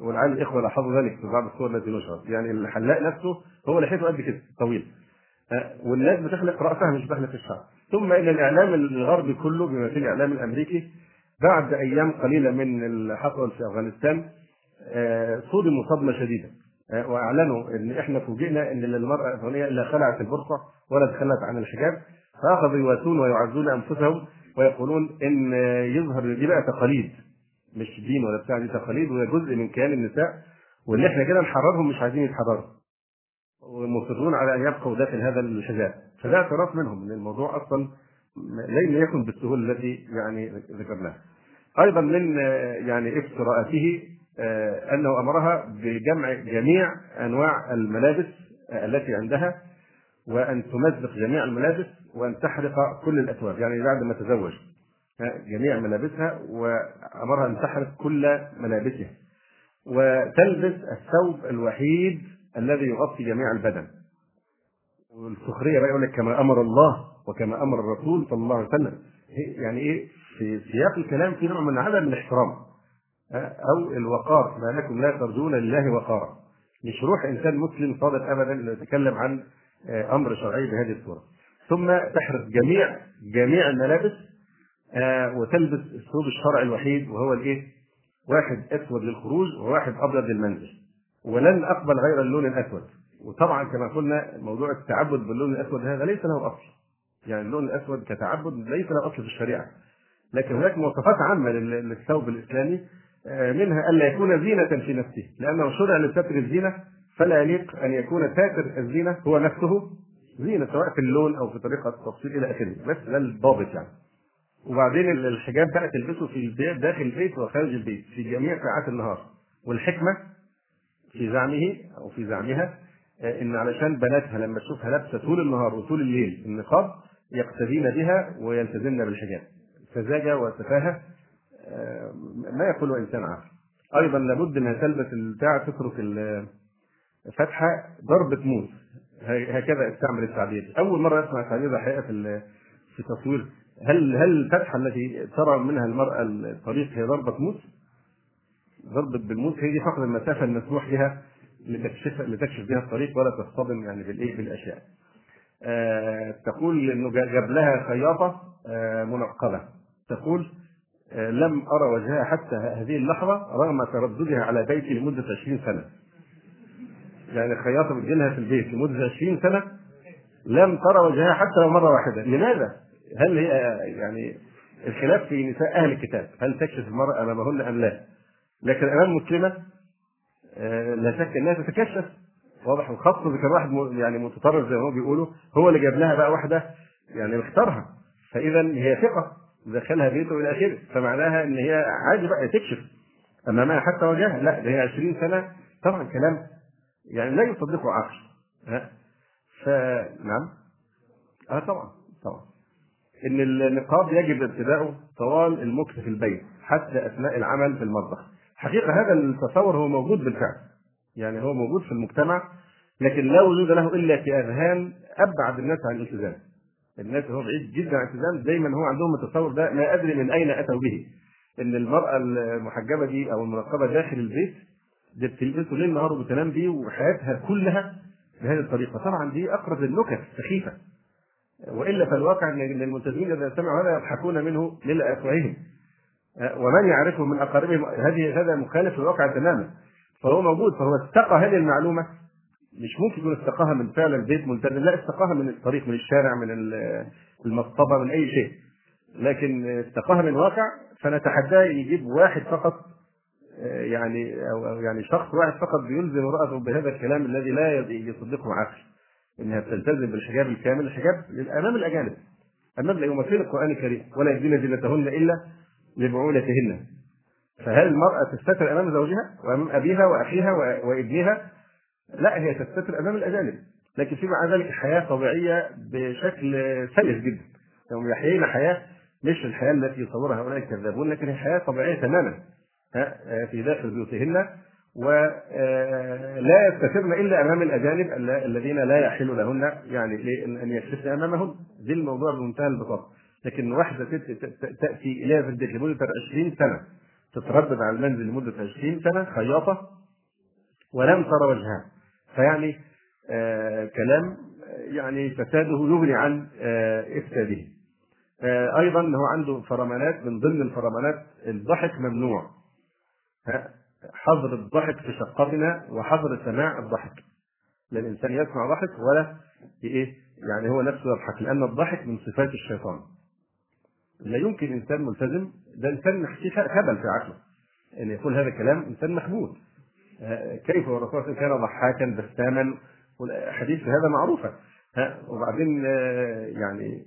ولعل الإخوة لاحظوا ذلك في بعض الصور التي نشرت. يعني الحلاق نفسه هو لحيته قد كده طويل. والناس بتحلق رأسها مش بتحلق الشعر. ثم ان الإعلام الغربي كله بما فيه الإعلام الأمريكي بعد أيام قليلة من الحصل في أفغانستان صدموا صدمة شديدة. وأعلنوا إن إحنا فوجئنا إن للمرأة الأفغانية لا خلعت البرقع ولا تخلت عن الحجاب فأخذوا يواسون ويعزون أنفسهم ويقولون إن يظهر دي بقى تقاليد مش دين ولا بتاع دي تقاليد وهي جزء من كيان النساء وان إحنا كده نحررهم مش عايزين يتحرروا. ومصرون على أن يبقوا داخل هذا الحجاب فده اعتراف منهم إن الموضوع أصلا لن يكن بالسهولة التي يعني ذكرناها. أيضا من يعني افتراءاته أنه أمرها بجمع جميع أنواع الملابس التي عندها وأن تمزق جميع الملابس وأن تحرق كل الاثواب يعني بعد ما تزوج جميع ملابسها وأمرها أن تحرق كل ملابسها. وتلبس الثوب الوحيد الذي يغطي جميع البدن. والسخرية بقى يقول لك كما أمر الله وكما أمر الرسول صلى الله عليه وسلم. يعني إيه؟ في سياق الكلام في نوع من عدم الاحترام أو الوقار. ما لكم لا ترجون لله وقارا. مش روح إنسان مسلم صادق ابدا انه يتكلم عن أمر شرعي بهذه الصورة. ثم تحرق جميع جميع الملابس وتلبس الثوب الشرعي الوحيد وهو الإيه؟ واحد أسود للخروج وواحد أبيض للمنزل. ولن أقبل غير اللون الأسود. وطبعا كما قلنا موضوع التعبد باللون الأسود هذا ليس له أصل. يعني اللون الأسود كتعبد ليس له أصل في الشريعة. لكن هناك مواصفات عامة للثوب الإسلامي منها الا يكون زينة في نفسه لأنه شرع لستر الزينة فلا يليق أن يكون ساتر الزينة هو نفسه زينة سواء في اللون أو في طريقة التفصيل إلى آخره بس ده الضابط يعني. وبعدين الحجاب بقى تلبسه في البيت داخل البيت وخارج البيت في جميع ساعات النهار. والحكمة في زعمه أو في زعمها إن علشان بناتها لما تشوفها لابسة طول النهار وطول الليل النقاب يقتدين بها ويلتزمن بالحجاب. سذاجه وسفاهه ما يقوله إنسان عاقل. أيضا لابد انها تلبس البتاع تترك فتحة ضربة موس هكذا استعمل التعبير أول مرة أسمع التعبير ده حقيقة في في تصوير هل هل الفتحة التي ترى منها المرأة الطريق هي ضربة موس؟ ضربة بالموس هي دي فقط المسافة المسموح بها لتكشف لتكشف بها الطريق ولا تصطدم يعني بالايه بالأشياء. آه تقول إنه جاب لها خياطة آه منقبة. تقول آه لم أرى وجهها حتى هذه اللحظة رغم ترددها على بيتي لمدة 20 سنة. يعني خياطة بتجي لها في البيت لمدة 20 سنة لم ترى وجهها حتى لو مرة واحدة، لماذا؟ هل هي يعني الخلاف في نساء أهل الكتاب، هل تكشف المرأة أمامهن أم لا؟ لكن امام مسلمه لا شك أنها تتكشف. واضح وخاصه اذا كان واحد يعني متطرف زي ما هو بيقولوا هو اللي جاب لها بقى واحدة يعني مختارها فاذا هي ثقة دخلها بيته إلى آخره. فمعناها إن هي عادي بقى تكشف أمامها حتى وجهها. لا ده هي 20 سنة. طبعا كلام يعني لا يصدقه عقل ها؟ فنعم آه طبعا طبعا. إن النقاب يجب ارتداؤه طوال المكث في البيت حتى أثناء العمل في المطبخ. حقيقة هذا التصور هو موجود بالفعل. يعني هو موجود في المجتمع لكن لا وجود له إلا في أذهان أبعد الناس عن الالتزام. الناس هو بعيد جدا عن الالتزام دايما هو عندهم التصور ده لا أدري من أين أتوا به. إن المرأة المحجبة دي أو المنقبه داخل البيت دي بتلبسه ليل نهار وبتنام بيه وحياتها كلها بهذه الطريقة. طبعا دي أقرب للنكت سخيفة. وإلا فالواقع إن الملتزمين إذا سمعوا هذا يضحكون منه ملء افواههم ومن يعرفه من أقاربهم هذه هذا مخالف للواقع تماما. فهو موجود فهو استقى هذه المعلومة. مش ممكن يكون استقاها من فعلا بيت ملتزم لا استقاها من الطريق من الشارع من المصطبة من أي شيء. لكن استقاها من واقع فنتحداه يجيب واحد فقط يعني أو يعني شخص واحد فقط بيلزم امراته بهذا الكلام الذي لا يصدقه عقل إنها بتلتزم بالحجاب الكامل الحجاب أمام الأجانب أمام يمثل القرآن الكريم ولا يبدين زينتهن إلا لبعولتهن. فهل المرأة تستتر أمام زوجها وأمام أبيها وأخيها وابنها؟ لا هي تستتر أمام الأجانب لكن في مع ذلك حياة طبيعية بشكل سلس جدا. هم يحيين حياة مش الحياة التي يصورها هؤلاء الكذابون لكن هي حياة طبيعية تماما. في داخل بيوتهن ولا يستترن إلا أمام الأجانب الذين لا يحل لهن يعني أن يكشفن امامهن دي الموضوع بمنتهى البساطة. لكن واحدة تأتي إليها في البيت لمده 20 سنة تتردد على المنزل لمدة 20 سنة خياطة ولم ترى وجهها. فيعني آه كلام يعني فساده يغني عن آه إفساده. آه أيضا هو عنده فرمانات من ضمن الفرمانات الضحك ممنوع. حظر الضحك في شقتنا وحظر سماع الضحك. لا الإنسان يسمع ضحك ولا إيه؟ يعني هو نفسه يضحك لأن الضحك من صفات الشيطان. لا يمكن إنسان ملتزم ده إنسان هبل في عقله. إن يقول هذا الكلام إنسان محبوب كيف والرسول كان ضحاكا بساما؟ والحديث هذا معروفة. وبعدين يعني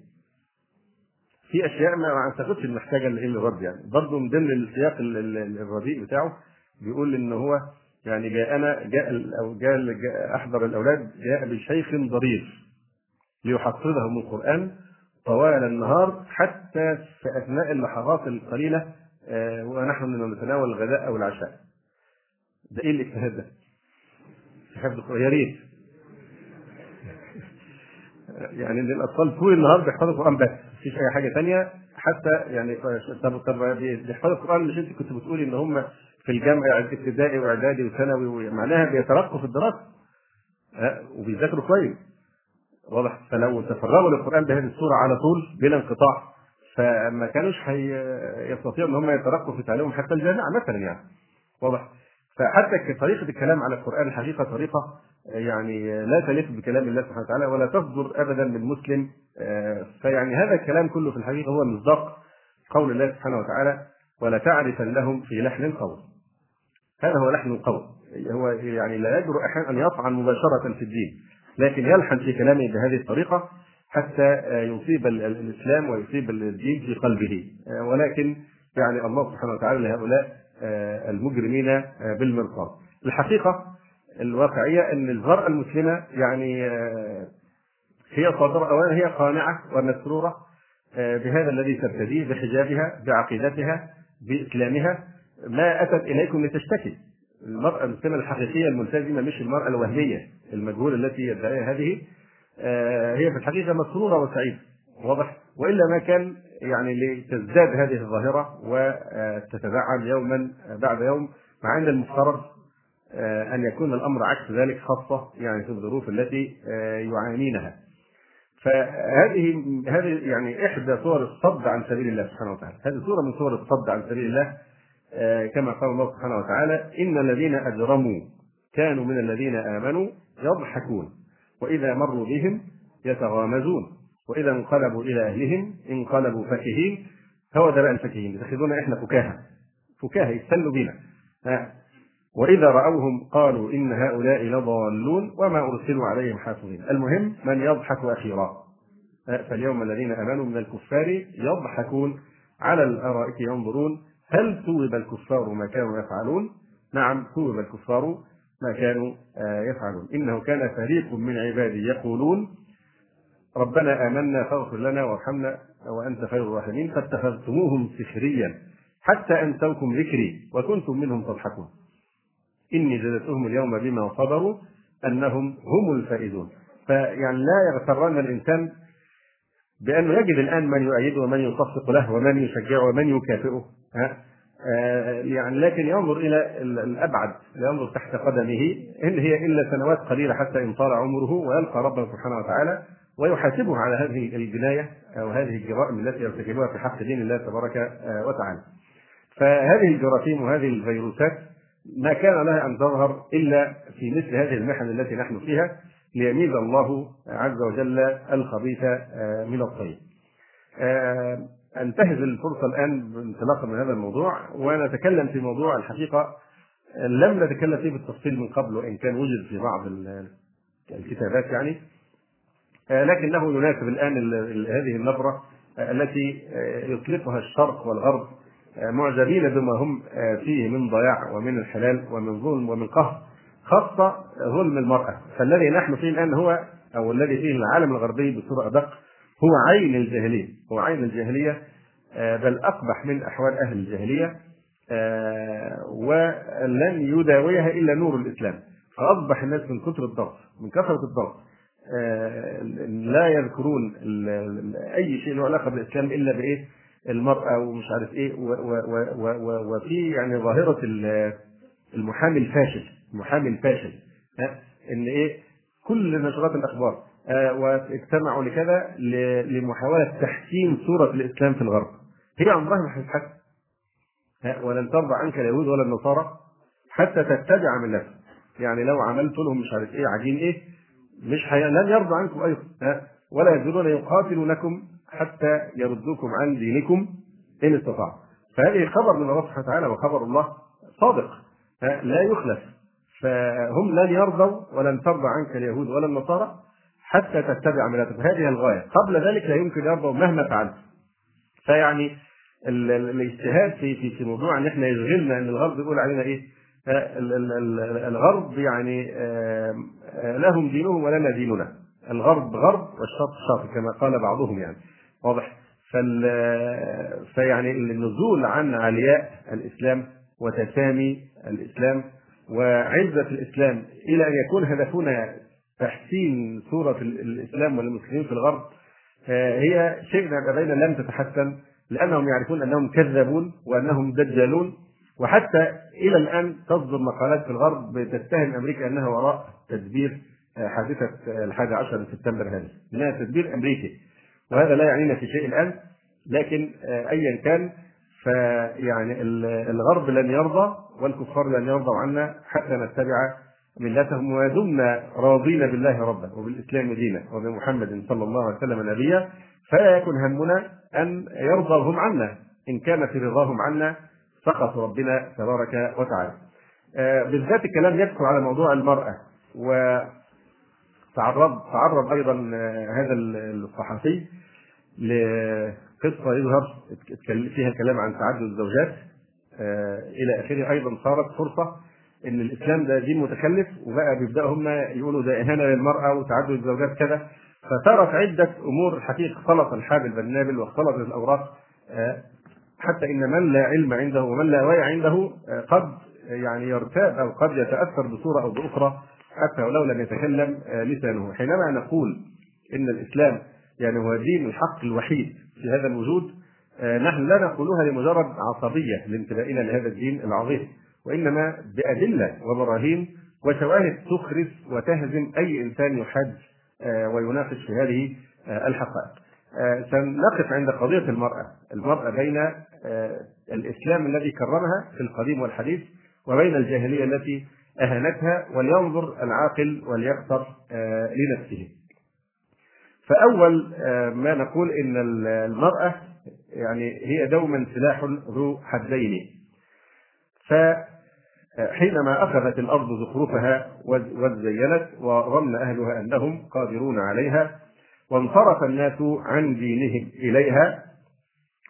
في أشياء ما اعتقدش ان محتاجة الا الرد يعني برضه من ضمن السياق الرديء بتاعه بيقول إن هو يعني جاءنا جاء أو جاء, أحضر الأولاد جاء بشيخ ضرير ليحفظهم القرآن طوال النهار حتى في أثناء اللحظات القليلة ونحن نتناول الغداء أو العشاء. ده إيه الاجتهاد ده؟ حفظ يا ريت يعني إن الأطفال طول النهار بيحفظوا القرآن بس مفيش أي حاجة ثانية حتى يعني طب طب بيحفظوا القرآن مش انت كنت بتقولي إن هم في الجامعة ابتدائي وإعدادي وثانوي معناها بيترقوا في الدراسة. وبيذاكروا كويس. واضح. فلو تفرغوا للقرآن بهذه الصورة على طول بلا انقطاع فما كانوش يستطيعوا إن هم يترقوا في تعليمهم حتى الجامعة مثلا يعني. واضح. فحتى طريقه الكلام على القرآن الحقيقة طريقة يعني لا تليق بكلام الله سبحانه وتعالى ولا تصدر ابدا من مسلم. فيعني هذا الكلام كله في الحقيقة هو مصداق قول الله سبحانه وتعالى ولا تعرفن لهم في لحن القول هذا هو لحن القول. هو يعني لا يجرؤ أحيانا أن يطعن مباشرة في الدين لكن يلحن في كلامه بهذه الطريقة حتى يصيب الإسلام ويصيب الدين في قلبه. ولكن يعني الله سبحانه وتعالى لهؤلاء المجرمين بالمرصاد. الحقيقة الواقعية إن المراه المسلمة يعني هي صادرة اولا هي قانعة ومسرورة بهذا الذي ترتديه بحجابها بعقيدتها بإسلامها. ما أتت إليكم لتشتكي. المرأة المسلمة الحقيقية الملتزمة مش المرأة الوهمية المجهولة التي يدعيها هذه هي في الحقيقة مسرورة وسعيدة. واضح؟ وإلا ما كان يعني لتزداد هذه الظاهرة وتتدعم يوما بعد يوم مع أن المفترض أن يكون الأمر عكس ذلك خاصة يعني في الظروف التي يعانينها. فهذه هذه يعني إحدى صور الصد عن سبيل الله سبحانه وتعالى، هذه صورة من صور الصد عن سبيل الله كما قال الله سبحانه وتعالى: إن الذين أجرموا كانوا من الذين آمنوا يضحكون وإذا مروا بهم يتغامزون وإذا انقلبوا إلى أهلهم انقلبوا فكهين. هو ده بقى الفكهين يتخذون إحنا فكاهة. فكاهة يستنوا بنا. وإذا رأوهم قالوا إن هؤلاء لضالون وما أرسلوا عليهم حافظين. المهم من يضحك أخيرا. فاليوم الذين آمنوا من الكفار يضحكون على الأرائك ينظرون هل ثوب الكفار ما كانوا يفعلون؟ نعم ثوب الكفار ما كانوا يفعلون. إنه كان فريق من عبادي يقولون ربنا آمنا فاغفر لنا وارحمنا وأنت خير الراحمين فاتخذتموهم سخريا حتى أنسوكم ذكري وكنتم منهم تضحكون. إني جزيتهم اليوم بما صبروا أنهم هم الفائزون فيعني لا يغترن الإنسان بأنه يجد الآن من يؤيده ومن يصفق له ومن يشجعه ومن يكافئه ها آه، يعني لكن ينظر إلى الأبعد ينظر تحت قدمه إن هي إلا سنوات قليلة حتى إن طال عمره ويلقى ربه سبحانه وتعالى ويحاسبه على هذه الجناية أو هذه الجرائم التي يرتكبها في حق دين الله تبارك آه، وتعالى. فهذه الجراثيم وهذه الفيروسات ما كان لها أن تظهر إلا في مثل هذه المحن التي نحن فيها ليميز الله عز وجل الخبيث آه، من الطيب. آه، انتهز الفرصة الآن انطلاقا من هذا الموضوع ونتكلم في موضوع الحقيقة لم نتكلم فيه بالتفصيل من قبل وإن كان وجد في بعض الكتابات يعني آه، لكنه يناسب الآن هذه النبرة التي يطلقها الشرق والغرب معجبين بما هم فيه من ضياع ومن الحلال ومن ظلم ومن قهر خاصة ظلم المرأة. فالذي نحن فيه الآن هو أو الذي فيه العالم الغربي بصورة أدق هو عين الجاهلية. هو عين الجاهلية آه، بل أقبح من أحوال أهل الجاهلية آه، ولن يداويها إلا نور الإسلام. فأصبح الناس من كثر الضغط من كثرة الضغط آه، لا يذكرون أي شيء له علاقة بالإسلام إلا بإيه؟ المرأة ومش عارف إيه وفي يعني ظاهرة المحامي الفاشل المحامي الفاشل إن إيه كل نشرات الأخبار آه واجتمعوا لكذا لمحاولة تحسين صورة الإسلام في الغرب. هي عمرها ما هتتحسن ولن ترضى عنك اليهود ولا النصارى حتى تتبع ملتهم يعني لو عملت لهم مش عارف إيه عجين إيه مش حي... لن يرضى عنكم أيضا ولا يزالون يقاتلونكم حتى يردوكم عن دينكم إن استطاعوا. فهذه خبر من الله سبحانه وتعالى وخبر الله صادق. لا يخلف. فهم لن يرضوا ولن ترضى عنك اليهود ولا النصارى حتى تتبع ملتهم هذه الغاية. قبل ذلك لا يمكن يرضوا مهما فعلت. فيعني الاجتهاد في في في موضوع إن إحنا يشغلنا إن الغرب يقول علينا إيه؟ الغرب يعني لهم دينهم ولنا ديننا. الغرب غرب والشرق شرق كما قال بعضهم يعني. واضح؟ فال فيعني النزول عن علياء الإسلام وتسامي الإسلام وعزة الإسلام إلى أن يكون هدفنا تحسين صورة الإسلام والمسلمين في الغرب آه، هي شيء بين لم تتحسن لأنهم يعرفون أنهم كذابون وأنهم دجالون وحتى إلى الآن تصدر مقالات في الغرب بتتهم أمريكا أنها وراء تدبير آه، حادثة الحادي عشر من سبتمبر هذه أنها تدبير أمريكي. وهذا لا يعنينا في شيء الآن لكن آه، أيا كان فيعني الغرب لن يرضى والكفار لن يرضوا عنا حتى نتبع ملتهم ودمنا راضين بالله ربا وبالإسلام دينا وبمحمد صلى الله عليه وسلم نبيا فلا يكن همنا أن يرضوا هم عنا إن كان في رضاهم عنا سقط ربنا تبارك وتعالى. آه، بالذات الكلام يدخل على موضوع المرأة وتعرض تعرض أيضا آه، هذا الصحفي لقصة يظهر فيها كلام عن تعدد الزوجات. آه، إلى آخره أيضا صارت فرصة إن الإسلام ده دين متكلف وبقى بيبدأوا هم يقولوا ده إهانة للمرأة وتعدد الزوجات كذا. فصارت عدة أمور الحقيقة اختلط الحابل بالنابل واختلطت الأوراق. آه، حتى إن من لا علم عنده ومن لا وعي عنده آه، قد يعني يرتاب أو قد يتأثر بصورة أو بأخرى. حتى ولو لم يتكلم لسانه. حينما نقول إن الإسلام يعني هو دين الحق الوحيد في هذا الوجود آه، نحن لا نقولها لمجرد عصبية لانتمائنا لهذا الدين العظيم وإنما بأدلة وبراهين وشواهد تخرس وتهزم أي إنسان يحج آه، ويناقش في هذه آه، الحقائق. سنقف عند قضية المرأة. المرأة بين الإسلام الذي كرمها في القديم والحديث وبين الجاهلية التي أهانتها ولينظر العاقل وليختر لنفسه. فأول ما نقول إن المرأة يعني هي دوما سلاح ذو حدين. فحينما أخذت الأرض زخرفها وزينت وظن أهلها أنهم قادرون عليها وانصرف الناس عن دينهم إليها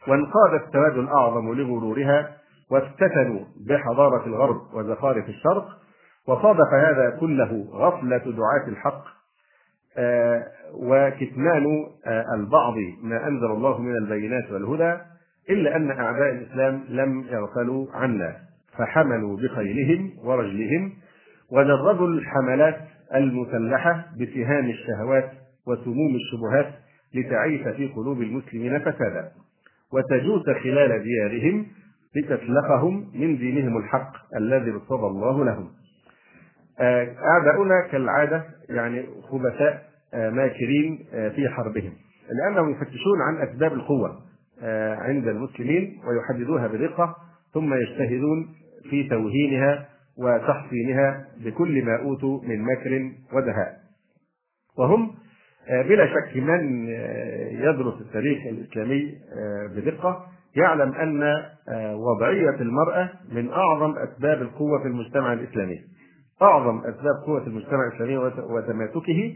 وانقاد السواد الأعظم لغرورها وافتتنوا بحضارة الغرب وزخارف الشرق وصادف هذا كله غفلة دعاة الحق آه، وكتمان آه، البعض ما أنزل الله من البينات والهدى إلا أن أعداء الإسلام لم يغفلوا عنا فحملوا بخيلهم ورجلهم وجردوا الحملات المسلحة بسهام الشهوات وسموم الشبهات لتعيش في قلوب المسلمين فسادا وتجوس خلال ديارهم لتسلخهم من دينهم الحق الذي ارتضى الله لهم. أعداؤنا كالعادة يعني خبثاء آه، ماكرين آه، في حربهم. لأنهم يفتشون عن أسباب القوة عند المسلمين ويحددوها بدقة ثم يجتهدون في توهينها وتحصينها بكل ما أوتوا من مكر ودهاء. وهم بلا شك من يدرس التاريخ الإسلامي بدقة يعلم أن وضعية المرأة من أعظم أسباب القوة في المجتمع الإسلامي. أعظم أسباب قوة المجتمع الإسلامي وتماسكه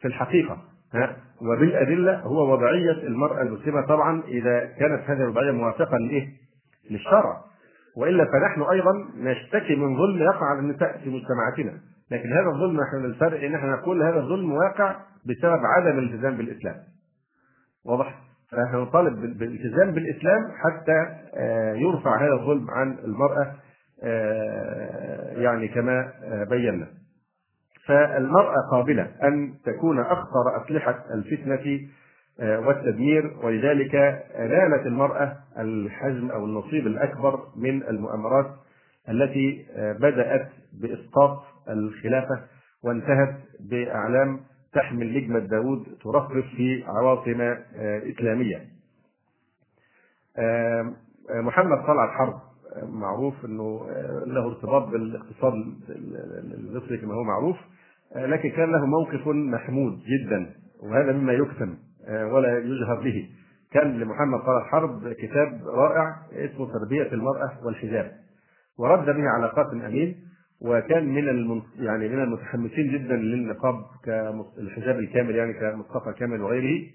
في الحقيقة ها وبالأدلة هو وضعية المرأة المسلمة طبعا إذا كانت هذه الوضعية موافقه لإيه؟ للشرع وإلا فنحن أيضا نشتكي من ظلم يقع على النساء في مجتمعاتنا لكن هذا الظلم نحن الفرق ان إحنا نقول هذا الظلم واقع بسبب عدم الالتزام بالإسلام واضح؟ فنحن نطالب بالالتزام بالإسلام حتى آه، يرفع هذا الظلم عن المرأة يعني كما آه، بينا. فالمرأة قابلة أن تكون أخطر أسلحة الفتنة آه، والتدمير ولذلك نالت المرأة الحجم أو النصيب الأكبر من المؤامرات التي بدأت بإسقاط الخلافة وانتهت بأعلام تحمل نجمة داود ترفرف في عواصم إسلامية. محمد طلعت حرب. معروف إنه له ارتباط بالاقتصاد المصري كما هو معروف لكن كان له موقف محمود جدا وهذا مما يكتم ولا يجهر به كان لمحمد طلال حرب كتاب رائع اسمه تربية المرأة والحجاب ورد به على قاسم أمين وكان من. يعني من المتحمسين جدا للنقاب كالحجاب الكامل يعني كمصطفى كامل وغيره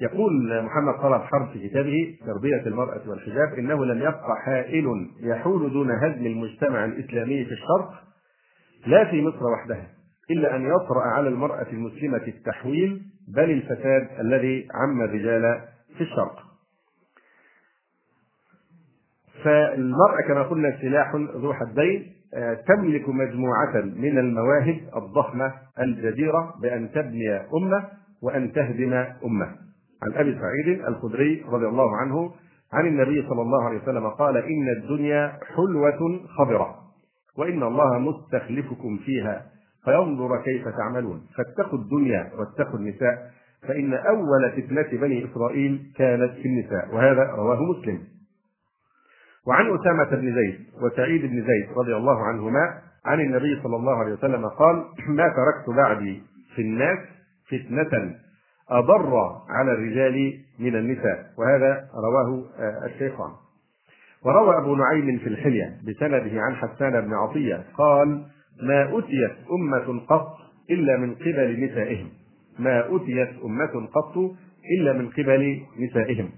يقول محمد طلب حرب في كتابه تربية المرأة والحجاب إنه لم يبقى حائل يحول دون هدم المجتمع الإسلامي في الشرق لا في مصر وحدها إلا أن يطرأ على المرأة المسلمة التحويل بل الفساد الذي عم الرجال في الشرق. فالمرأة كما قلنا سلاح ذو حدين آه، تملك مجموعة من المواهب الضخمة الجديرة بأن تبني أمة وأن تهدم أمة. عن أبي سعيد الخدري رضي الله عنه عن النبي صلى الله عليه وسلم قال إن الدنيا حلوة خضرة وإن الله مستخلفكم فيها فينظر كيف تعملون. فاتقوا الدنيا واتقوا النساء فإن أول فتنة بني إسرائيل كانت في النساء وهذا رواه مسلم. وعن أسامة بن زيد وسعيد بن زيد رضي الله عنهما عن النبي صلى الله عليه وسلم قال ما تركت بعدي في الناس فتنة أضر على الرجال من النساء وهذا رواه آه، الشيخان. وروى أبو نعيم في الحلية بسنده عن حسان بن عطية قال ما أتيت أمة قط إلا من قبل نسائهم. ما أتيت أمة قط إلا من قبل نسائهم.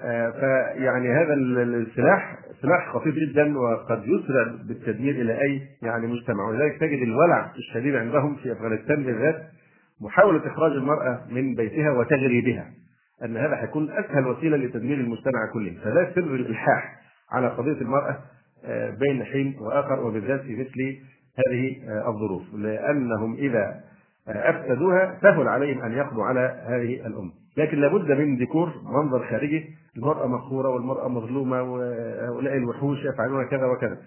آه، فيعني هذا السلاح سلاح خطير جدا وقد يسرع بالتدمير إلى أي يعني مجتمع. ولذلك تجد الولع الشديد عندهم في أفغانستان بالذات محاولة إخراج المرأة من بيتها وتغريبها أن هذا حيكون أسهل وسيلة لتدمير المجتمع كله. فلا سر الإلحاح على قضية المرأة آه، بين حين وآخر وبالذات في مثل هذه آه، الظروف. لأنهم إذا آه، أفسدوها سهل عليهم أن يقضوا على هذه الأمة لكن لابد من ديكور منظر خارجي المرأة مقهورة والمرأة مظلومة وهؤلاء الوحوش يفعلون كذا وكذا.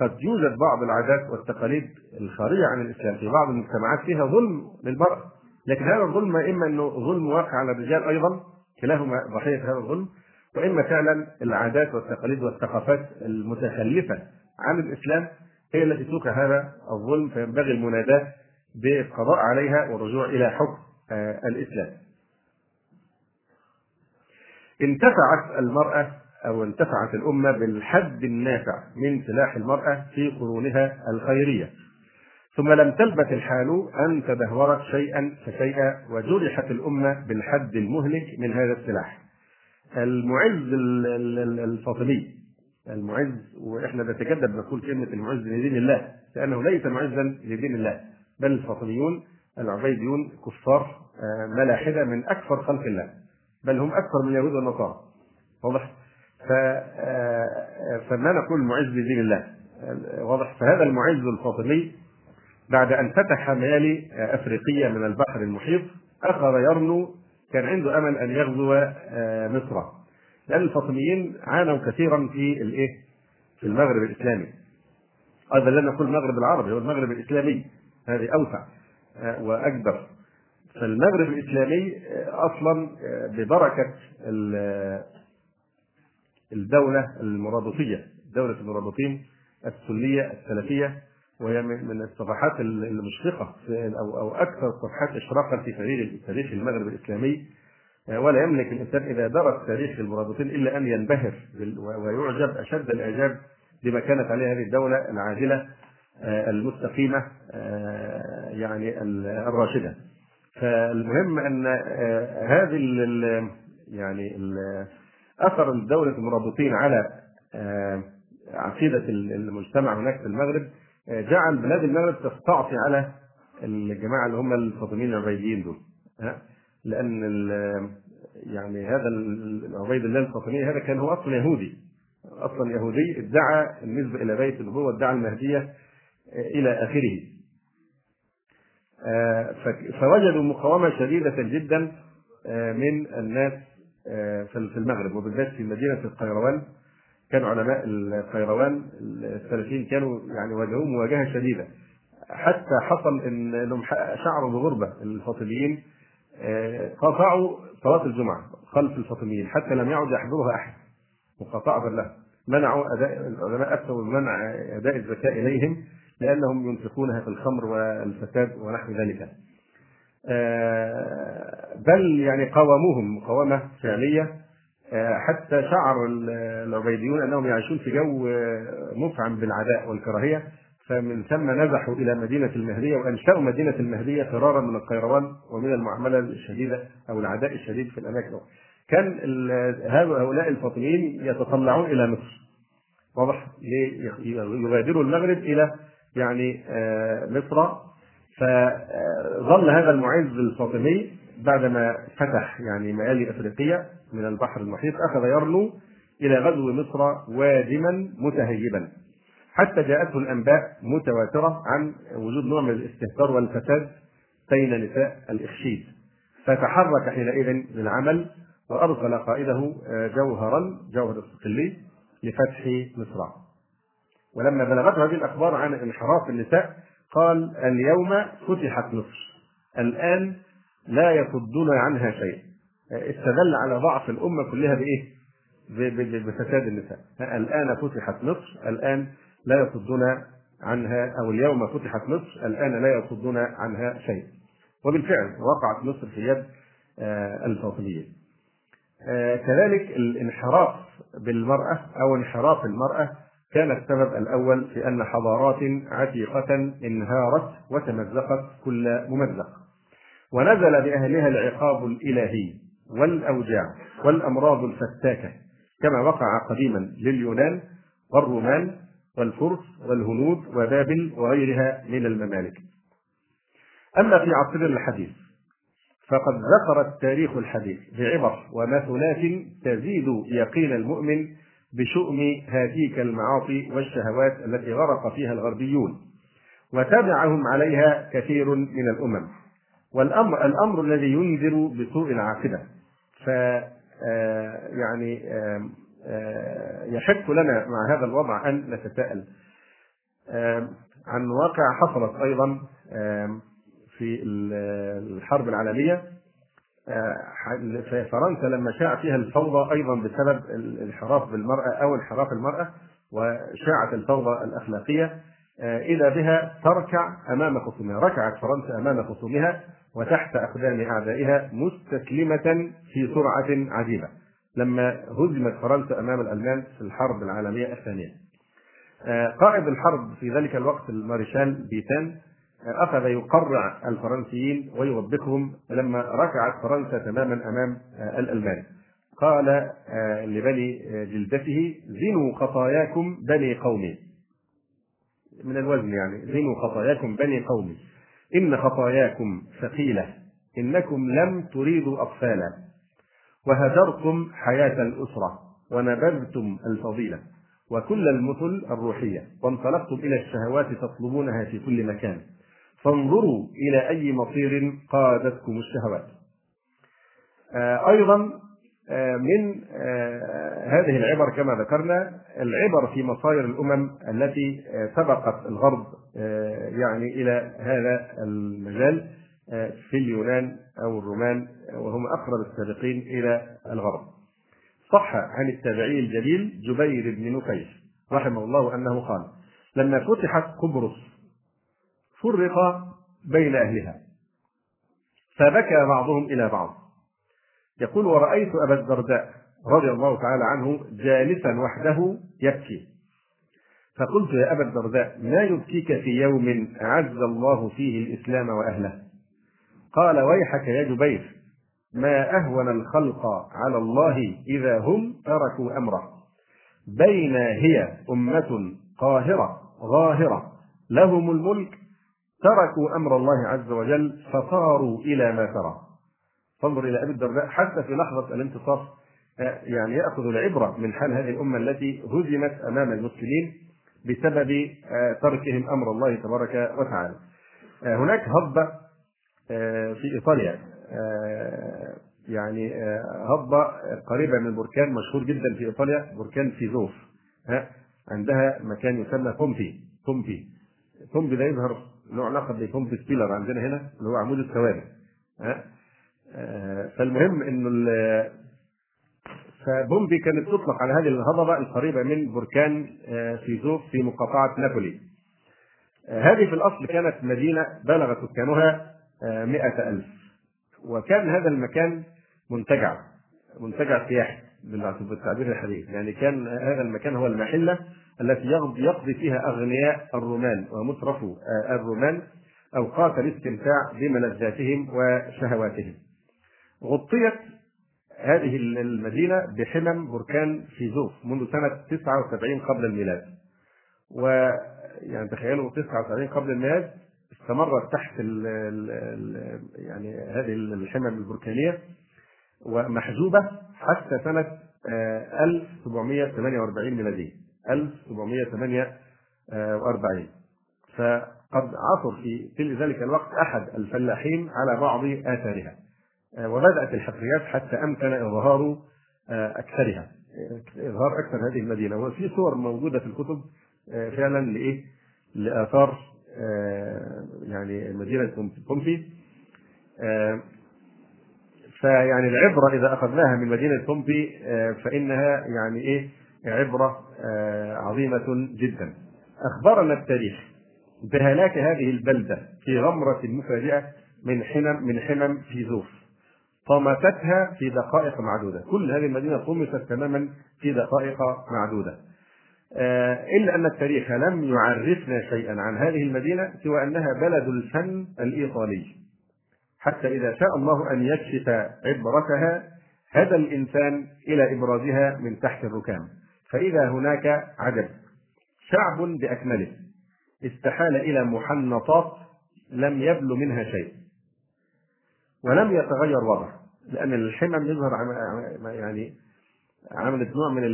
قد يوجد بعض العادات والتقاليد الخارجة عن الإسلام في بعض المجتمعات فيها ظلم للمرأة لكن هذا الظلم إما إنه ظلم واقع على الرجال أيضا كلاهما ضحية هذا الظلم وإما فعلا العادات والتقاليد والثقافات المتخلفة عن الإسلام هي التي توقع هذا الظلم فينبغي المناداة بالقضاء عليها والرجوع إلى حكم آه، الإسلام. انتفعت المرأة أو انتفعت الأمة بالحد النافع من سلاح المرأة في قرونها الخيرية. ثم لم تلبث الحال أن تدهورت شيئا فشيئا وجرحت الأمة بالحد المهلك من هذا السلاح. المعز الفاطمي المعز وإحنا نتجدد نقول كلمة المعز لدين الله لأنه ليس معزا لدين الله بل الفاطميون العبيديون كفار آه، ملاحدة من أكثر خلق الله بل هم أكثر من اليهود والنصارى. واضح؟ فما نقول المعز لدين الله؟ واضح. فهذا المعز الفاطمي بعد أن فتح ميالي أفريقية من البحر المحيط أخذ يرنو كان عنده أمل أن يغزو آه، مصر. لأن الفاطميين عانوا كثيرا في الإيه؟ في المغرب الإسلامي. أيضا لا نقول المغرب العربي هو المغرب الإسلامي. هذه أوسع آه، وأكبر. فالمغرب الإسلامي آه، أصلا ببركة الدولة المرابطية دولة المرابطين السنية السلفية وهي من الصفحات المشرقة أو أو أكثر الصفحات اشراقا في تاريخ تاريخ المغرب الإسلامي آه، ولا يملك الإنسان إذا درس تاريخ المرابطين إلا أن ينبهر ويعجب أشد الإعجاب بما كانت عليه هذه الدولة العادله آه، المستقيمة آه، يعني الراشدة. فالمهم أن هذه يعني أثر الدولة المرابطين على عقيدة المجتمع هناك في المغرب جعل بلاد المغرب تستعصي على الجماعة اللي هم الفاطميين العبيديين دول. لأن يعني هذا العبيد الله الفاطمي هذا كان هو أصلا يهودي أصلا يهودي ادعى النسبة إلى بيت النبوة ادعى المهدية إلى آخره. فوجدوا مقاومة شديدة جدا من الناس في المغرب وبالذات في مدينة القيروان. كان علماء القيروان السلفيين كانوا يعني واجهوه مواجهة شديدة. حتى حصل إن إنهم شعروا بغربة الفاطميين آه، قطعوا صلاة الجمعة خلف الفاطميين حتى لم يعد يحضرها أحد مقاطعة له. منعوا أداء العلماء افتوا بمنع أداء الزكاة إليهم لأنهم ينفقونها في الخمر والفساد ونحو ذلك. آه، بل يعني قاوموهم مقاومه فعلية. آه، حتى شعر العبيديون أنهم يعيشون في جو آه، مفعم بالعداء والكراهية. فمن ثم نزحوا إلى مدينة المهدية وأنشأوا مدينة المهدية فرارا من القيروان ومن المعاملة الشديدة أو العداء الشديد في الأماكن. كان هؤلاء هؤلاء يتطلعون إلى مصر. واضح؟ يغادروا المغرب إلى يعني مصر فظل هذا المعز الفاطمي بعدما فتح يعني مآلي أفريقية من البحر المحيط أخذ يرنو إلى غزو مصر وادما متهيبا. حتى جاءته الأنباء متواترة عن وجود نوع من الاستهتار والفساد بين نساء الإخشيد. فتحرك حينئذ للعمل وأرسل قائده آه، جوهرا جوهر الصقلي لفتح مصر. ولما بلغته هذه الأخبار عن انحراف النساء قال اليوم فتحت مصر. الآن لا يصدون عنها شيء. استدل على ضعف الأمة كلها بإيه؟ بفساد النساء. الآن فتحت مصر الآن لا يصدون عنها أو اليوم فتحت مصر الآن لا يصدون عنها شيء. وبالفعل وقعت مصر في يد آه، الفاطميين. آه، كذلك الانحراف بالمرأة أو انحراف المرأة كان السبب الأول في أن حضارات عتيقة انهارت وتمزقت كل ممزق. ونزل بأهلها العقاب الإلهي والأوجاع والأمراض الفتاكة كما وقع قديما لليونان والرومان والفرس والهنود وبابل وغيرها من الممالك. أما في عصرنا الحديث فقد ذكر التاريخ الحديث بعبر ومثلات تزيد يقين المؤمن بشؤم هاتيك المعاصي والشهوات التي غرق فيها الغربيون وتبعهم عليها كثير من الأمم. والامر الأمر الذي ينذر بسوء العاقبة. ف آه، يعني يحق لنا مع هذا الوضع أن نتساءل عن واقع حصلت أيضا في الحرب العالمية. آه، فرنسا لما شاع فيها الفوضى أيضا بسبب الانحراف بالمرأة أو انحراف المرأة وشاعت الفوضى الأخلاقية. آه، إذا بها تركع أمام خصومها، ركعت فرنسا أمام خصومها وتحت أقدام أعدائها مستسلمة في سرعة عجيبة. لما هزمت فرنسا أمام الألمان في الحرب العالمية الثانية. آه، قائد الحرب في ذلك الوقت المارشال بيتان أخذ يقرع الفرنسيين ويوبخهم لما ركعت فرنسا تماما أمام آه، الألمان. قال آه، لبني آه، جلدته زنوا خطاياكم بني قومي من الوزن يعني زنوا خطاياكم بني قومي إن خطاياكم ثقيلة إنكم لم تريدوا أطفالا. وهجرتم حياة الأسرة ونبذتم الفضيلة وكل المثل الروحية وانطلقتم إلى الشهوات تطلبونها في كل مكان. فانظروا إلى أي مصير قادتكم الشهوات. آه، أيضا آه، من آه، هذه العبر كما ذكرنا العبر في مصائر الأمم التي سبقت الغرب يعني إلى هذا المجال في اليونان أو الرومان وهم أقرب السابقين إلى الغرب. صح عن التابعي الجليل جبير بن نفيس رحمه الله أنه قال لما فتحت قبرص فرق بين أهلها. فبكى بعضهم إلى بعض. يقول ورأيت أبا الدرداء رضي الله تعالى عنه جالسا وحده يبكي. فقلت يا أبا الدرداء ما يبكيك في يوم أعز الله فيه الإسلام وأهله؟ قال ويحك يا جبير ما أهون الخلق على الله إذا هم تركوا أمره. بين هي أمة قاهرة ظاهرة لهم الملك تركوا أمر الله عز وجل فصاروا إلى ما ترى. فانظر إلى أبي الدرداء حتى في لحظة الانتصاف آه، يعني يأخذ العبرة من حال هذه الأمة التي هزمت أمام المسلمين بسبب آه، تركهم أمر الله تبارك وتعالى. آه، هناك هضبة في إيطاليا. يعني هضبة قريبة من بركان مشهور جدا في إيطاليا بركان فيزوف عندها مكان يسمى بومبي بومبي بومبي ده يظهر له علاقه ببومب سبيلر عندنا هنا اللي هو عمود الثوابت فالمهم إنه فبومبي كانت تطلق على هذه الهضبة القريبة من بركان فيزوف في مقاطعة نابولي. هذه في الأصل كانت مدينة بلغ سكانها مئة ألف. وكان هذا المكان منتجع منتجع سياحي بالتعبير الحديث. يعني كان هذا المكان هو المحلة التي يقضي فيها أغنياء الرومان ومترفو الرومان أوقات الاستمتاع بملذاتهم وشهواتهم. غطيت هذه المدينة بحمم بركان فيزوف منذ سنة 79 قبل الميلاد. ويعني تخيلوا 79 قبل الميلاد استمرت تحت ال ال يعني هذه الحمم البركانية ومحجوبة حتى سنة 1748 آه، ميلادية 1748 فقد عثر في في ذلك الوقت أحد الفلاحين على بعض آثارها. آه، وبدأت الحفريات حتى أمكن إظهار آه، أكثرها. إظهار أكثر هذه المدينة. وفي صور موجودة في الكتب فعلا لإيه؟ لآثار يعني مدينة بومبي فيعني العبرة إذا أخذناها من مدينة بومبي آه، فإنها يعني إيه؟ عبرة آه، عظيمة جدا. أخبرنا التاريخ بهلاك هذه البلدة في غمرة مفاجئة من حمم من حمم فيزوف طمستها في دقائق معدودة. كل هذه المدينة طمست تماما في دقائق معدودة. آه، إلا أن التاريخ لم يعرفنا شيئا عن هذه المدينة سوى أنها بلد الفن الإيطالي. حتى إذا شاء الله أن يكشف عبرتها هدى الإنسان إلى إبرازها من تحت الركام. فإذا هناك عجب. شعب بأكمله. استحال إلى محنطات لم يبلو منها شيء. ولم يتغير وضعه لأن الحمم يظهر يعني عملت نوع من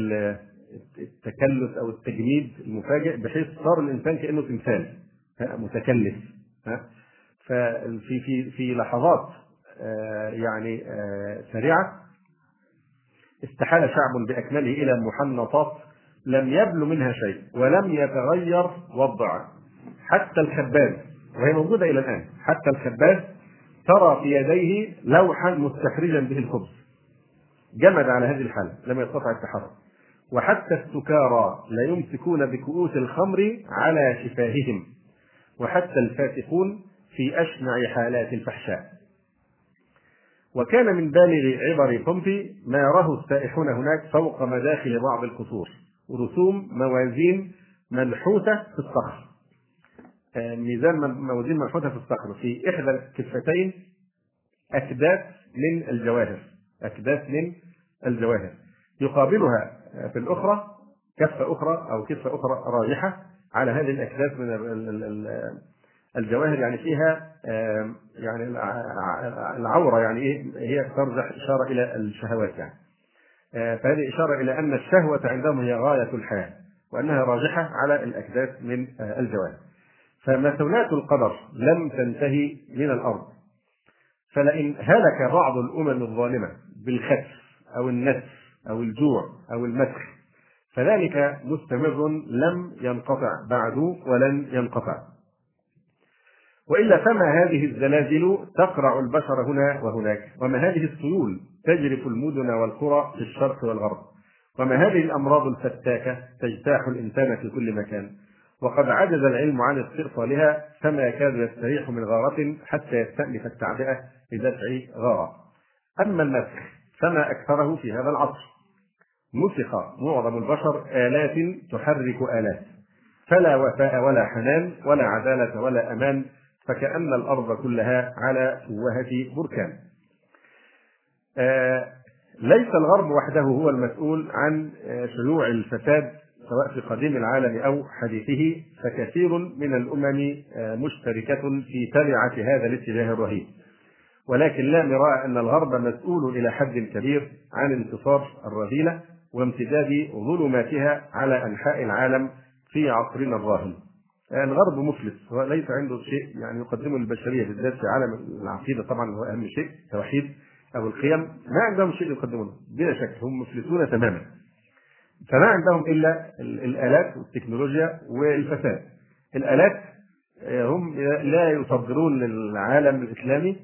التكلف أو التجميد المفاجئ بحيث صار الإنسان كأنه تمثال متكلف. ففي في في لحظات آه، يعني آه، سريعة استحال شعب بأكمله إلى محنطات لم يبلو منها شيء ولم يتغير وضعه. حتى الخباز وهي موجودة إلى الآن حتى الخباز ترى في يديه لوحا مستخرجا به الخبز. جمد على هذه الحالة لم يستطع التحرك. وحتى السكارى لا يمسكون بكؤوس الخمر على شفاههم. وحتى الفاتقون في أشنع حالات الفحشاء. وكان من بالغ عبر بومبي ما يراه السائحون هناك فوق مداخل بعض القصور رسوم موازين منحوتة في الصخر. آه، ميزان موازين منحوتة في الصخر. في إحدى الكفتين أكداس من الجواهر. أكداس من الجواهر. يقابلها في الأخرى كفة أخرى أو كفة أخرى راجحة على هذه الأكداس من الجواهر يعني فيها يعني العورة يعني إيه هي ترجح إشارة إلى الشهوات يعني. فهذه إشارة إلى أن الشهوة عندهم هي غاية الحياة وأنها راجحة على الأكداس من الجواهر. فمثونات القدر لم تنتهي من الأرض. فلئن هلك بعض الأمم الظالمة بالخسف أو النسف أو الجوع أو المسخ فذلك مستمر لم ينقطع بعد ولن ينقطع. وإلا فما هذه الزلازل تقرع البشر هنا وهناك وما هذه السيول تجرف المدن والقرى في الشرق والغرب وما هذه الأمراض الفتاكة تجتاح الإنسان في كل مكان وقد عجز العلم عن استئصالها فما يكاد يستريح من غارة حتى يستأنف التعبئة لدفع غارة. أما النسخ فما أكثره في هذا العصر. نسخ معظم البشر آلات تحرك آلات فلا وفاء ولا حنان ولا عدالة ولا أمان فكأن الأرض كلها على فوهة بركان. آه ليس الغرب وحده هو المسؤول عن آه، شيوع الفساد سواء في قديم العالم أو حديثه فكثير من الأمم آه، مشتركة في تبعة هذا الاتجاه الرهيب. ولكن لا مراء أن الغرب مسؤول إلى حد كبير عن انتصار الرذيلة وامتداد ظلماتها على أنحاء العالم في عصرنا الراهن. الغرب مفلس وليس عنده شيء يعني يقدمه للبشرية بالذات في عالم العقيدة طبعا هو أهم شيء توحيد أو القيم ما عندهم شيء يقدمونه بلا شك هم مفلسون تماما. فما عندهم إلا الآلات والتكنولوجيا والفساد. الآلات آه، هم لا يصدرون للعالم الإسلامي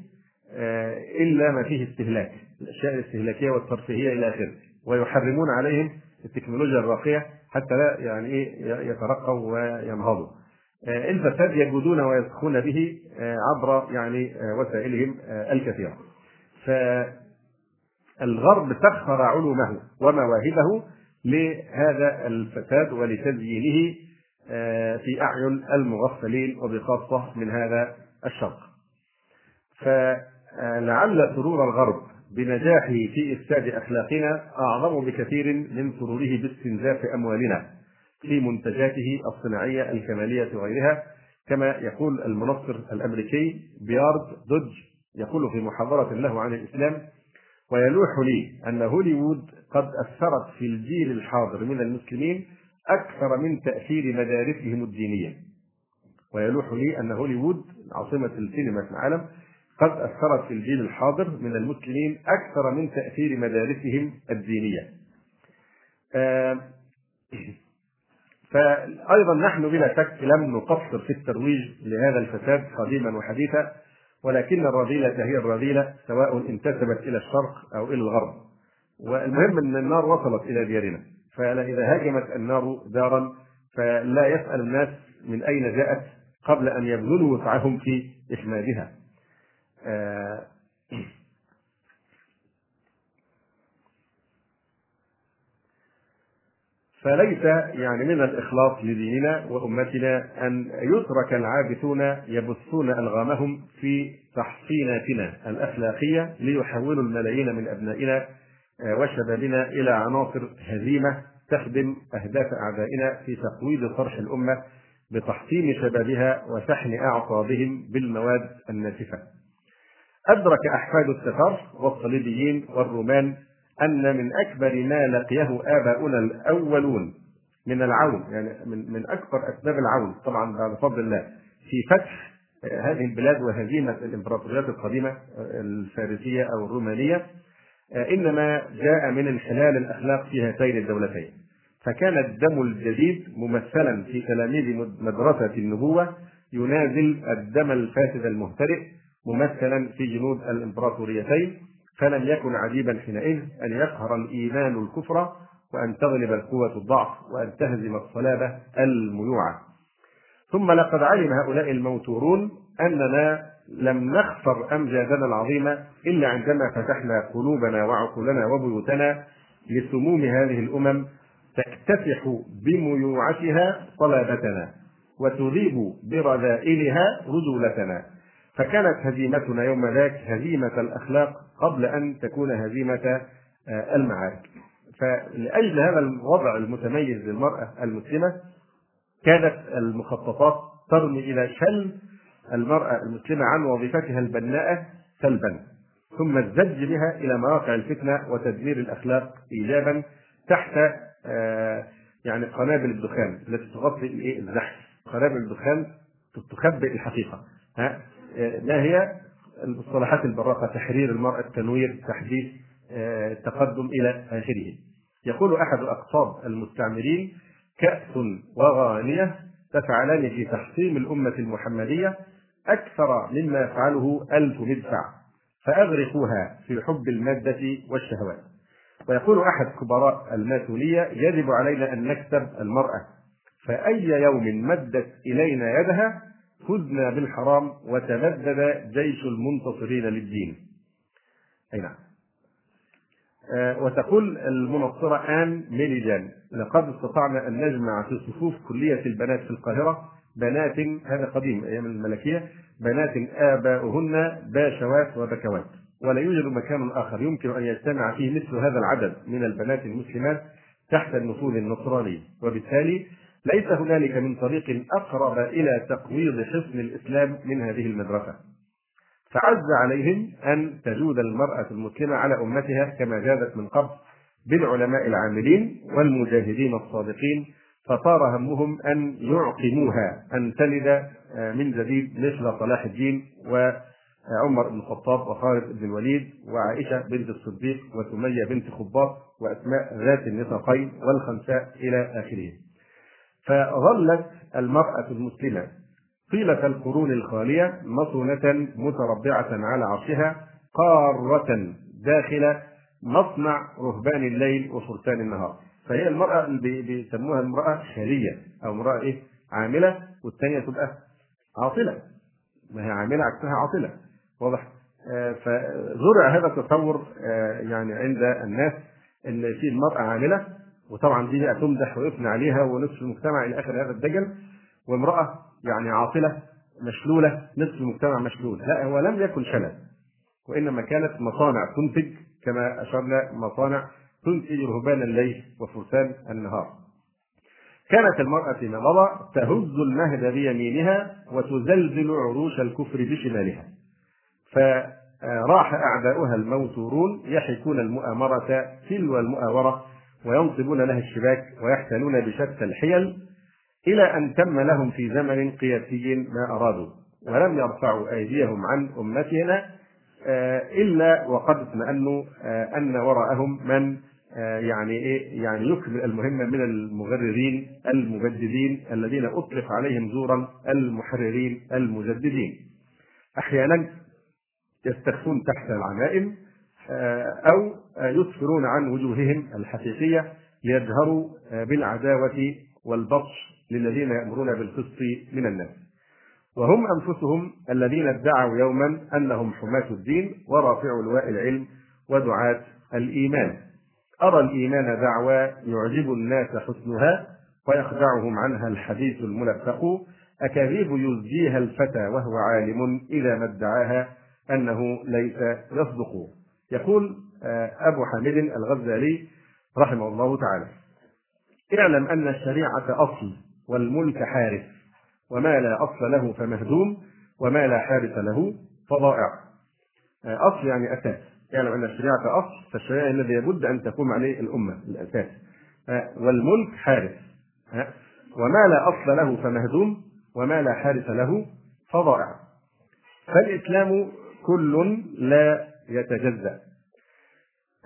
آه، إلا ما فيه استهلاك الأشياء الاستهلاكية والترفيهية إلى آخره ويحرمون عليهم التكنولوجيا الراقية حتى لا يعني إيه يترقوا وينهضوا. الفساد يجودون ويسخون به عبر يعني وسائلهم الكثيرة. فالغرب سخر علومه ومواهبه لهذا الفساد ولتزيينه آه، في أعين المغفلين وبخاصة من هذا الشرق. فلعل سرور الغرب بنجاحه في إفساد أخلاقنا أعظم بكثير من سروره باستنزاف أموالنا. في منتجاته الصناعية الكمالية وغيرها كما يقول المنصر الأمريكي بيارد دوج يقول في محاضرة له عن الإسلام ويلوح لي أن هوليوود قد أثرت في الجيل الحاضر من المسلمين أكثر من تأثير مدارسهم الدينية. ويلوح لي أن هوليوود عاصمة السينما في العالم قد أثرت في الجيل الحاضر من المسلمين أكثر من تأثير مدارسهم الدينية. آه فأيضا نحن بلا شك لم نقصر في الترويج لهذا الفساد قديما وحديثا ولكن الرذيلة هي الرذيلة سواء انتسبت إلى الشرق أو إلى الغرب. والمهم أن النار وصلت إلى ديارنا. فإذا هاجمت النار دارا فلا يسأل الناس من أين جاءت قبل أن يبذلوا وسعهم في إخمادها فليس يعني من الإخلاص لديننا وأمتنا أن يترك العابثون يبثون ألغامهم في تحصيناتنا الأخلاقية ليحولوا الملايين من أبنائنا آه، وشبابنا إلى عناصر هزيمة تخدم أهداف أعدائنا في تقويض طرح الأمة بتحطيم شبابها وشحن أعصابهم بالمواد الناسفة. أدرك أحفاد التتار والصليبيين والرومان أن من أكبر ما لقيه آباؤنا الأولون من العون يعني من من أكبر أسباب العون طبعا بعد فضل الله في فتح هذه البلاد وهزيمة الإمبراطوريات القديمة الفارسية أو الرومانية إنما جاء من انحلال الأخلاق في هاتين الدولتين. فكان الدم الجديد ممثلا في تلاميذ مدرسة النبوة ينازل الدم الفاسد المهترئ ممثلا في جنود الإمبراطوريتين. فلم يكن عجيبا حينئذ أن يقهر الإيمان الكفر وأن تغلب القوة الضعف وأن تهزم الصلابة الميوعة ثم لقد علم هؤلاء الموتورون أننا لم نخسر أمجادنا العظيمة إلا عندما فتحنا قلوبنا وعقولنا وبيوتنا لسموم هذه الأمم تكتسح بميوعتها صلابتنا وتذيب برذائلها رجولتنا فكانت هزيمتنا يوم ذاك هزيمة الأخلاق قبل أن تكون هزيمة المعارك. فلأجل هذا الوضع المتميز للمرأة المسلمة كانت المخططات ترمي إلى شل المرأة المسلمة عن وظيفتها البناءة سلبا ثم الزج بها إلى مواقع الفتنة وتدمير الأخلاق إيجابا تحت آه، يعني قنابل الدخان التي تغطي الزحف. قنابل الدخان تخبئ الحقيقة ها؟ آه، ما هي المصطلحات البراقة تحرير المراه التنوير تحديث آه، التقدم إلى آخره. يقول أحد أقطاب المستعمرين كأس وغانية تفعلان في تحطيم الأمة المحمدية أكثر مما يفعله ألف مدفع فأغرقوها في حب المادة والشهوات. ويقول أحد كبراء الماسونية يجب علينا أن نكسب المرأة فأي يوم مدت إلينا يدها فزنا بالحرام وتمدد جيش المنتصرين للدين. أي نعم. آه وتقول المنصرة آن ميليجان. لقد استطعنا أن نجمع في صفوف كلية البنات في القاهرة بنات هذا قديم أيام الملكية بنات آباؤهن باشوات وبكوات. ولا يوجد مكان آخر يمكن أن يجتمع فيه مثل هذا العدد من البنات المسلمات تحت النفوذ النصراني. وبالتالي ليس هنالك من طريق أقرب إلى تقويض حصن الإسلام من هذه المدرسة. فعز عليهم أن تجود المرأة المسلمة على أمتها كما جادت من قبل بالعلماء العاملين والمجاهدين الصادقين فصار همهم أن يعقموها أن تلد من جديد مثل صلاح الدين و عمر بن الخطاب وخالد بن الوليد وعائشة بنت الصديق وسمية بنت خباط وأسماء ذات النطاقين والخنساء إلى آخره فظلت المرأة المسلمة طيلة القرون الخالية مصونة متربعة على عرشها قارة داخل مصنع رهبان الليل وفرسان النهار. فهي المرأة بيسموها المرأة خالية أو امرأة إيه؟ عاملة والثانية تبقى عاطلة. ما هي عاملة عكسها عاطلة. واضح؟ آه، فزرع هذا التصور آه، يعني عند الناس إن في المرأة عاملة وطبعا دي بقى تمدح ويثنى عليها ونصف المجتمع إلى آخر هذا الدجل وامرأة يعني عاطله مشلولة نصف المجتمع مشلول. لا هو لم يكن شلل وإنما كانت مصانع تنتج كما أشرنا مصانع تنتج رهبان الليل وفرسان النهار. كانت المرأة فيما مضى تهز المهد بيمينها وتزلزل عروش الكفر بشمالها. فراح أعداؤها الموتورون يحكون المؤامرة تلو المؤامرة وينصبون لها الشباك ويحتلون بشتى الحيل إلى أن تم لهم في زمن قياسي ما أرادوا ولم يرفعوا أيديهم عن أمتنا آه، إلا وقد اطمأنوا آه، أن وراءهم من آه، يعني إيه يعني يكمل المهمه من المغررين المجددين الذين أطلق عليهم زورا المحررين المجددين. أحيانا يستخفون تحت العمائم أو يسفرون عن وجوههم الحقيقية ليجهروا آه، بالعداوة والبطش للذين يأمرون بالقسط من الناس. وهم أنفسهم الذين ادعوا يوما أنهم حماة الدين ورافعوا لواء العلم ودعاة الإيمان. أرى الإيمان دعوى يعجب الناس حسنها ويخدعهم عنها الحديث الملفق. أكاذيب يزجيها الفتى وهو عالم إذا ما ادعاها أنه ليس يصدق. يقول آه، أبو حامد الغزالي رحمه الله تعالى اعلم أن الشريعة أصل والملك حارس وما لا أصل له فمهدوم وما لا حارس له فضائع. آه، أصل يعني أساس. اعلم أن الشريعة أصل فالشريعة الذي يبد أن تقوم عليه الأمة الأساس. آه، والملك حارس. وما لا أصل له فمهدوم وما لا حارس له فضائع. فالإسلام كل لا يتجزأ.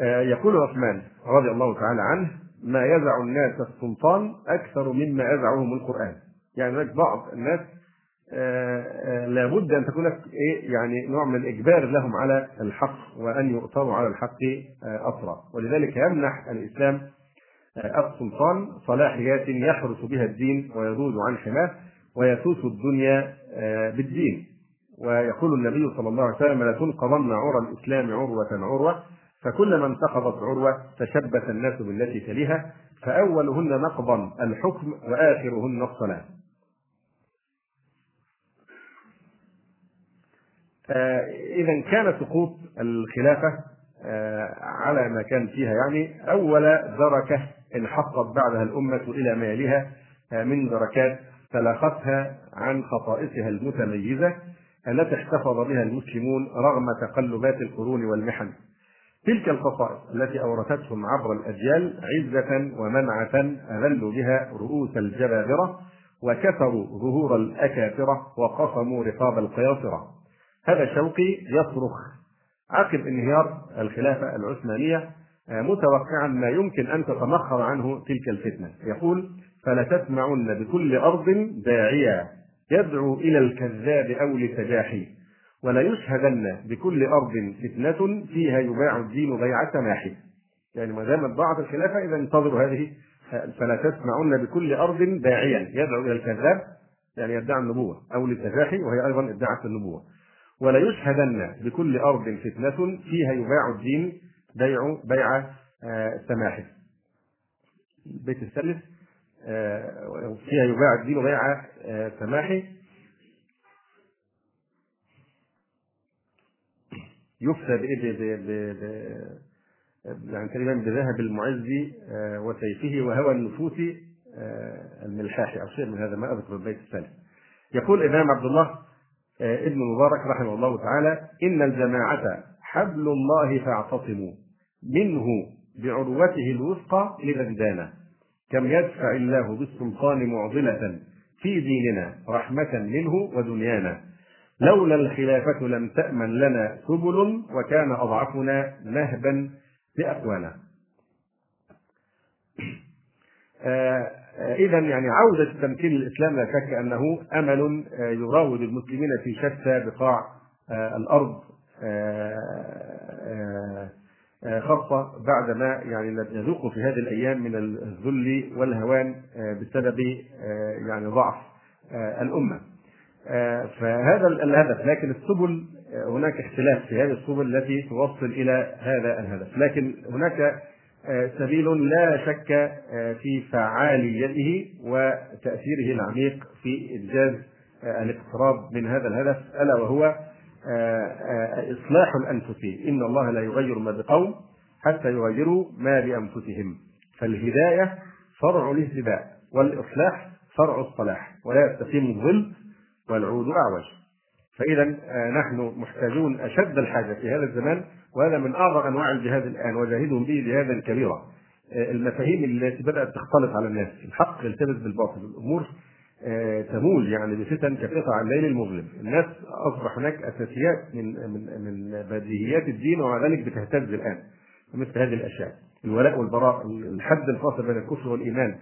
آه، يقول عثمان رضي الله تعالى عنه ما يزع الناس السلطان أكثر مما يزعهم القرآن. يعني هناك بعض الناس آه، آه، لابد أن تكون إيه يعني نوع من الإجبار لهم على الحق وأن يؤثروا على الحق أسرع. ولذلك يمنح الإسلام السلطان صلاحيات يحرس بها الدين ويذود عن حماه ويسوس الدنيا بالدين. ويقول النبي صلى الله عليه وسلم لتنقضن عرى الإسلام عروة عروة فكلما انتقضت عروة تشبث الناس بالتي تليها فأولهن نقضا الحكم وآخرهن الصلاة. آه، اذا كان سقوط الخلافة على ما كان فيها يعني أول دركة انحطت بعدها الأمة إلى ما يليها من دركات تلاقتها عن خصائصها المتميزة التي احتفظ بها المسلمون رغم تقلبات القرون والمحن. تلك الخصائص التي أورثتهم عبر الأجيال عزة ومنعة أذلوا بها رؤوس الجبابرة وكسروا ظهور الأكافرة وقصموا رقاب القياصرة. هذا شوقي يصرخ عقب انهيار الخلافة العثمانية متوقعا ما يمكن أن تتمخر عنه تلك الفتنة. يقول فلتسمعن بكل أرض داعيا يدعو إلى الكذاب أو لتجاحي. وليشهدن بكل أرض فتنة فيها يباع الدين بيع سماح يعني ما دامت ضاعت الخلافة إذا انتظروا هذه فلا تسمعن بكل أرض داعيا يدعو إلى الكذاب يعني يدعي النبوة أو للتجاحي وهي أيضا ادعت النبوة. وليشهدن بكل أرض فتنة فيها يباع الدين بيع بيع آه، سماح البيت الثالث فيها يباع الدين بيع آه، سماح يفتى بإيه؟ يعني تقريبا بذهب المعز آه، وسيفه وهوى النفوس آه، الملحاح. أو شيء من هذا ما أذكر البيت الثالث. يقول الإمام عبد الله آه، ابن مبارك رحمه الله تعالى إن الجماعة حبل الله فاعتصموا منه بعروته الوثقى لبندانا كم يدفع الله بالسلطان معضلة في ديننا رحمة منه ودنيانا. لولا الخلافة لم تأمن لنا سبل وكان أضعفنا نهبا بأقوانا آه، آه، إذا يعني عودة تمكين الإسلام لا شك أنه أمل آه، يراود المسلمين في شتى بقاع الأرض خاصة بعد ما يعني نذوق في هذه الأيام من الذل والهوان بسبب يعني ضعف الأمة. فهذا الهدف. لكن السبل هناك اختلاف في هذه السبل التي توصل إلى هذا الهدف. لكن هناك آه، سبيل لا شك آه، في فعاليته وتأثيره العميق في إنجاز آه، الاقتراب من هذا الهدف ألا وهو إصلاح الانفس إن الله لا يغير ما بقوم حتى يغيروا ما بأنفسهم. فالهداية فرع الاهتداء والإصلاح فرع الصلاح ولا يستقيم الظل والعود أعوج. فإذا آه، نحن محتاجون أشد الحاجة في هذا الزمان وهذا من أعظم أنواع الجهاد الآن وجاهدهم به جهادا كبيرا. آه، المفاهيم التي بدأت تختلط على الناس الحق يلتبس بالباطل الأمور آه، تمول يعني بفتن كقطع الليل المظلم. الناس أصبح هناك أساسيات من من من بديهيات الدين ومع ذلك بتهتز الآن مثل هذه الأشياء. الولاء والبراء الحد الفاصل بين الكفر والإيمان.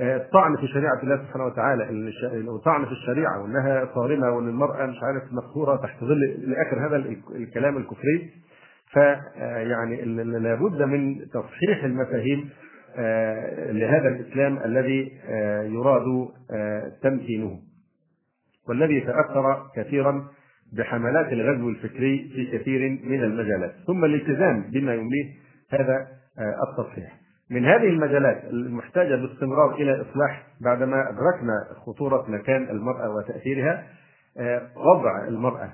الطعن في شريعة الله سبحانه وتعالى الطعن في الشريعة وإنها صارمة وإن المرأة مش عارف مقهوره تحت ظل لآخر هذا الكلام الكفري. فيعني لابد من تصحيح المفاهيم آه، لهذا الإسلام الذي آه، يراد آه، تمكينه. والذي تأثر كثيرا بحملات الغزو الفكري في كثير من المجالات. ثم الالتزام بما يمليه هذا التصحيح. من هذه المجالات المحتاجة باستمرار إلى إصلاح بعدما أدركنا خطورة مكان المرأة وتأثيرها آه، وضع المرأة.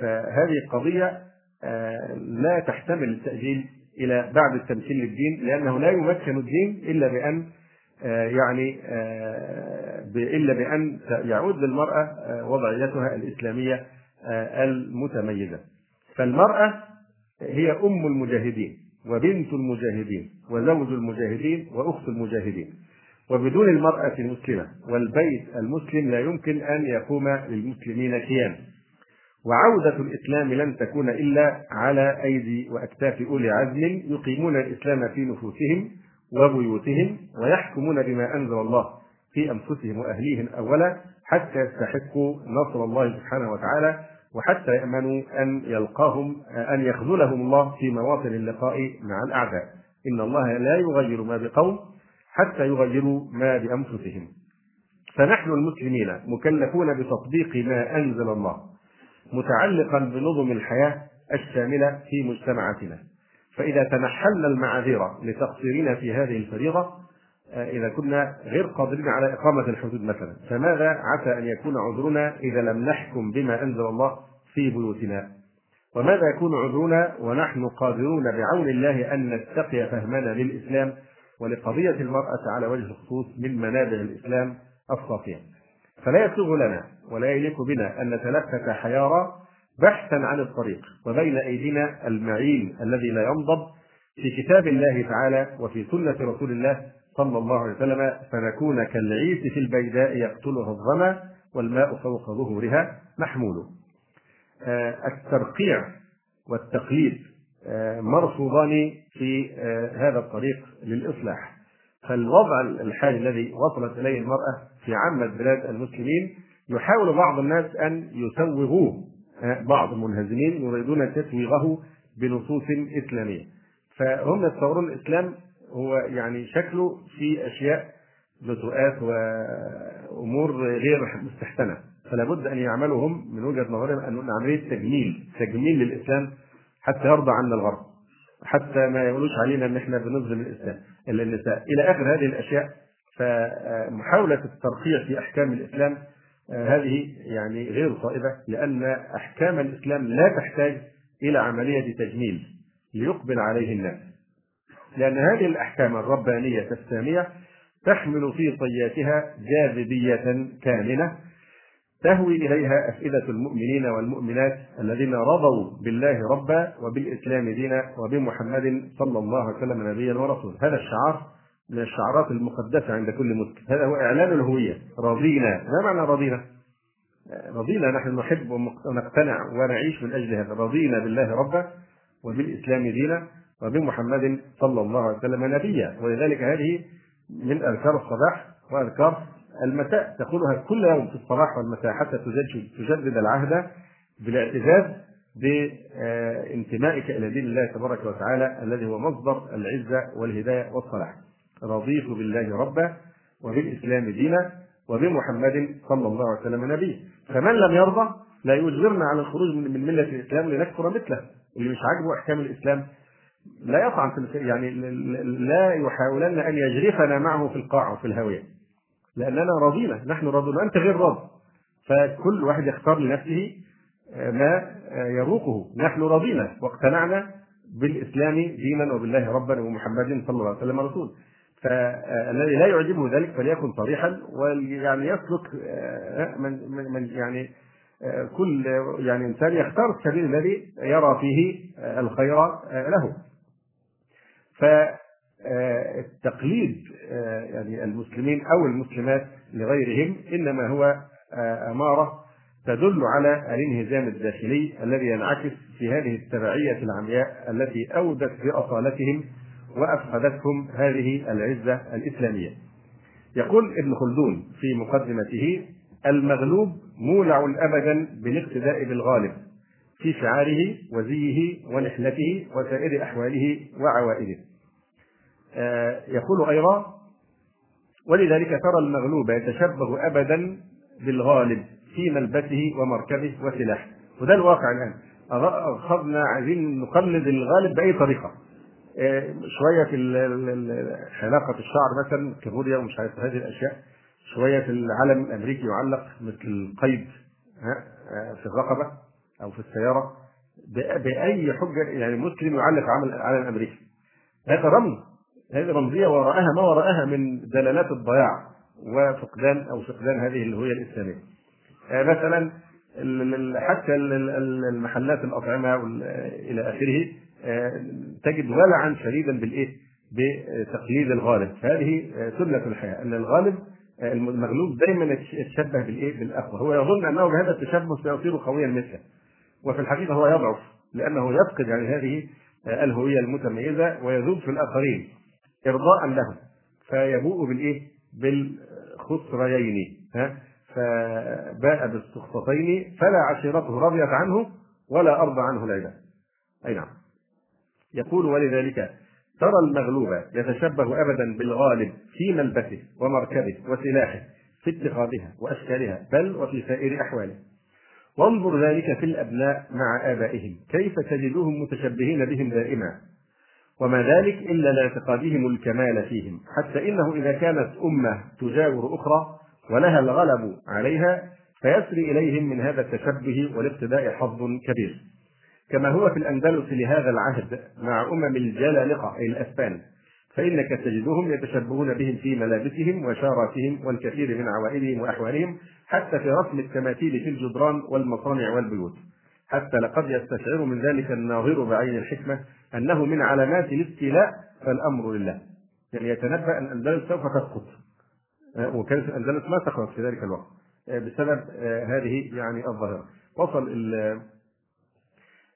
فهذه قضية آه، لا تحتمل التأجيل إلى بعد التمثيل للدين لأنه لا يمكن الدين إلا بأن آه، يعني إلا بأن يعود للمرأة وضعيتها الإسلامية المتميزة. فالمرأة هي أم المجاهدين وبنت المجاهدين وزوج المجاهدين وأخت المجاهدين. وبدون المرأة المسلمة والبيت المسلم لا يمكن أن يقوم للمسلمين كيان وعودة الإسلام لن تكون إلا على أيدي وأكتاف أولي عزم يقيمون الإسلام في نفوسهم وبيوتهم ويحكمون بما أنزل الله في أنفسهم وأهليهم أولا حتى يستحقوا نصر الله سبحانه وتعالى وحتى يأمنوا أن يلقاهم أن يخذلهم الله في مواطن اللقاء مع الأعداء. إن الله لا يغير ما بقوم حتى يغيروا ما بأنفسهم. فنحن المسلمين مكلفون بتطبيق ما أنزل الله. متعلقا بنظم الحياة الشاملة في مجتمعاتنا. فإذا تنحلنا المعاذير لتقصيرنا في هذه الفريضة آه، إذا كنا غير قادرين على إقامة الحدود مثلا فماذا عسى أن يكون عذرنا إذا لم نحكم بما أنزل الله في بيوتنا؟ وماذا يكون عذرنا ونحن قادرون بعون الله أن نتقي فهمنا للإسلام ولقضية المرأة على وجه الخصوص من منابع الإسلام الصافية؟ فلا يسوغ لنا ولا يليق بنا أن نتلفت حيارى بحثا عن الطريق وبين أيدينا المعين الذي لا ينضب في كتاب الله تعالى وفي سنة رسول الله صلى الله عليه وسلم فنكون كالعيس في البيداء يقتلها الظمأ والماء فوق ظهورها محمول. آه، الترقيع والتقليد آه، مرفوضان في آه، هذا الطريق للإصلاح. فالوضع الحالي الذي وصلت إليه المرأة في عامة بلاد المسلمين يحاول بعض الناس أن يسوغوه بعض المنهزمين يريدون تسويغه بنصوص إسلامية. فهم يتصورون الإسلام هو يعني شكله في أشياء نتوءات وأمور غير مستحسنة. فلا بد أن يعملوا هم من وجهة نظرهم أن عملية تجميل تجميل للإسلام حتى يرضى عنا الغرب. حتى ما يقولوش علينا إن إحنا بنظلم الإسلام إلا النساء. إلى آخر هذه الأشياء فمحاولة الترقيع في أحكام الإسلام هذه يعني غير صائبه لأن أحكام الإسلام لا تحتاج إلى عملية تجميل ليقبل عليه الناس. لأن هذه الأحكام الربانية الساميه تحمل في طياتها جاذبية كامنه تهوي إليها أفئدة المؤمنين والمؤمنات الذين رضوا بالله ربا وبالإسلام دينا وبمحمد صلى الله عليه وسلم نبيا ورسولا. هذا الشعار من الشعارات المقدسة عند كل مسلم. هذا هو إعلان الهوية. رضينا. ما معنى رضينا؟ رضينا نحن نحب ونقتنع ونعيش من أجل هذا. رضينا بالله ربا وبالإسلام دينا وبمحمد صلى الله عليه وسلم نبيا. ولذلك هذه من أذكار الصباح وأذكار المساء تقولها كل يوم في الصباح والمساء حتى تجدد العهد بالاعتزاز بانتمائك إلى دين الله تبارك وتعالى الذي هو مصدر العزة والهداية والصلاح. رضيت بالله ربا وبالإسلام دينا وبمحمد صلى الله عليه وسلم نبيا. فمن لم يرضى لا يجبرنا على الخروج من ملة الإسلام لنكفر مثله. اللي مش عاجبه أحكام الإسلام لا يطعن في يعني لا يحاولن أن يجرفنا معه في القاع وفي الهاويه. لأننا راضين نحن راضون أنت غير راض فكل واحد يختار لنفسه آه، ما آه، يروقه. نحن راضينا واقتنعنا بالإسلام دينا وبالله ربا ومحمد صلى الله عليه وسلم رسول. فالذي لا يعجبه ذلك فليكن صريحا ويعني يسلك آه، من من يعني كل يعني إنسان يختار السبيل الذي يرى فيه الخير له. ف التقليد آه، يعني المسلمين أو المسلمات لغيرهم إنما هو آه، أمارة تدل على الانهزام الداخلي الذي ينعكس في هذه التبعية العمياء التي أودت بأصالتهم وافقدتهم هذه العزة الإسلامية. يقول ابن خلدون في مقدمته: المغلوب مولع ابدا بالاقتداء بالغالب في شعاره وزيه ونحلته وسائر أحواله وعوائده. آه، يقول أيضا ولذلك ترى المغلوب يتشبه أبدا بالغالب في ملبسه ومركبه وسلاحه. وده الواقع الآن. أخذنا عايزين نقلد الغالب بأي طريقة. آه، شوية في حلاقة الشعر مثلا كابوريا ومش عارف هذه الأشياء. شوية في العلم الأمريكي يعلق مثل القيد آه، في الرقبة أو في السيارة. بأي حجة يعني مسلم يعلق علم أمريكي. هذا رمز. هذه رمزية وراءها ما وراءها من دلالات الضياع وفقدان أو فقدان هذه الهوية الإسلامية. آه، مثلا حتى المحلات الأطعمة إلى آخره آه، تجد ولعا شديدا بالإيه؟ بتقليد الغالب، فهذه آه، سنة الحياة أن الغالب المغلوب دائما يتشبه بالإيه؟ بالأقوى، هو يظن أنه بهذا التشبه سيصير قويا مثله. وفي الحقيقة هو يضعف لأنه يفقد يعني هذه الهوية المتميزة ويذوب في الآخرين إرضاء لهم. فيبوء بالإيه؟ بالخسريين. ها؟ فباء بالسخطتين فلا عشيرته رضيت عنه ولا أرضى عنه العباد أي نعم. يقول ولذلك ترى المغلوب يتشبه أبدا بالغالب في ملبسه ومركبه وسلاحه في اتخاذها وأشكالها بل وفي سائر أحواله. وانظر ذلك في الأبناء مع آبائهم كيف تجدهم متشبهين بهم دائما. وما ذلك إلا لاعتقادهم الكمال فيهم. حتى إنه إذا كانت أمة تجاور أخرى ولها الغلب عليها فيسري إليهم من هذا التشبه والاقتداء حظ كبير. كما هو في الأندلس لهذا العهد مع أمم الجلالقة أي الأسبان فإنك تجدهم يتشبهون بهم في ملابسهم وشاراتهم والكثير من عوائدهم وأحوالهم حتى في رسم التماثيل في الجدران والمصانع والبيوت. حتى لقد يستشعر من ذلك الناظر بعين الحكمة أنه من علامات الابتلاء فالأمر لله. يعني يتنبأ أن الأندلس سوف تسقط. آه، وكانت الأندلس ما سقطت في ذلك الوقت. آه، بسبب آه، هذه يعني الظاهرة. وصل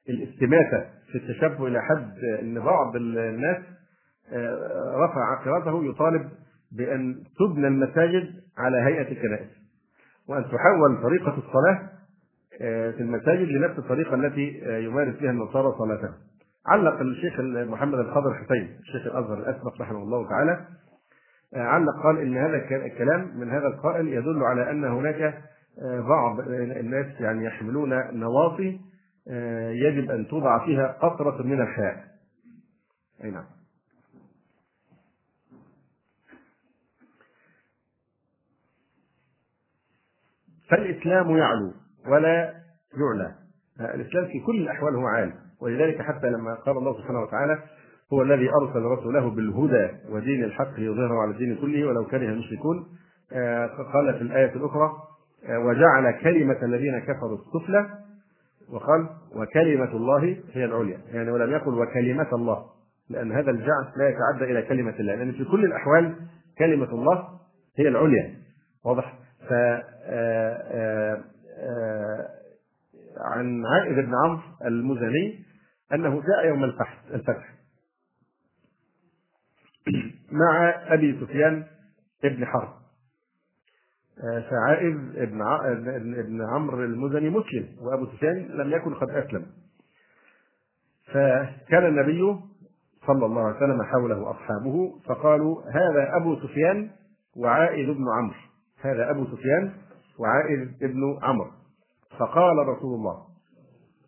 الاستماتة في التشبه إلى حد أن بعض الناس رفع عقيرته يطالب بأن تبنى المساجد على هيئة الكنائس. وأن تحول طريقة الصلاة في المساجد لنفس الطريقة التي يمارس بها النصارى صلاتهم. علق الشيخ محمد الخضر حسين الشيخ الأزهر الاسبق رحمه الله تعالى علق قال إن هذا الكلام من هذا القائل يدل على أن هناك بعض الناس يعني يحملون نواصي يجب أن توضع فيها قطرة من الحياء أي نعم. فالإسلام يعلو ولا يعلى. الإسلام في كل الأحوال هو عالي ولذلك حتى لما قال الله سبحانه وتعالى هو الذي أرسل رسوله بالهدى ودين الحق ليظهره على الدين كله ولو كره المشركون آه، قال في الآية الأخرى آه، وجعل كلمة الذين كفروا السفلى وقال وكلمة الله هي العليا يعني ولم يقل وكلمة الله لأن هذا الجعل لا يتعدى إلى كلمة الله لأن في كل الأحوال كلمة الله هي العليا. واضح؟ ف آه، عن عائد بن عمرو المزني أنه جاء يوم الفتح الفتح مع أبي سفيان ابن حرب. فعائذ ابن ابن عمرو المزني مسلم وأبو سفيان لم يكن قد أسلم. فكان النبي صلى الله عليه وسلم حوله أصحابه فقالوا هذا أبو سفيان وعائذ بن عمرو. هذا أبو سفيان وعائذ بن عمرو. فقال رسول الله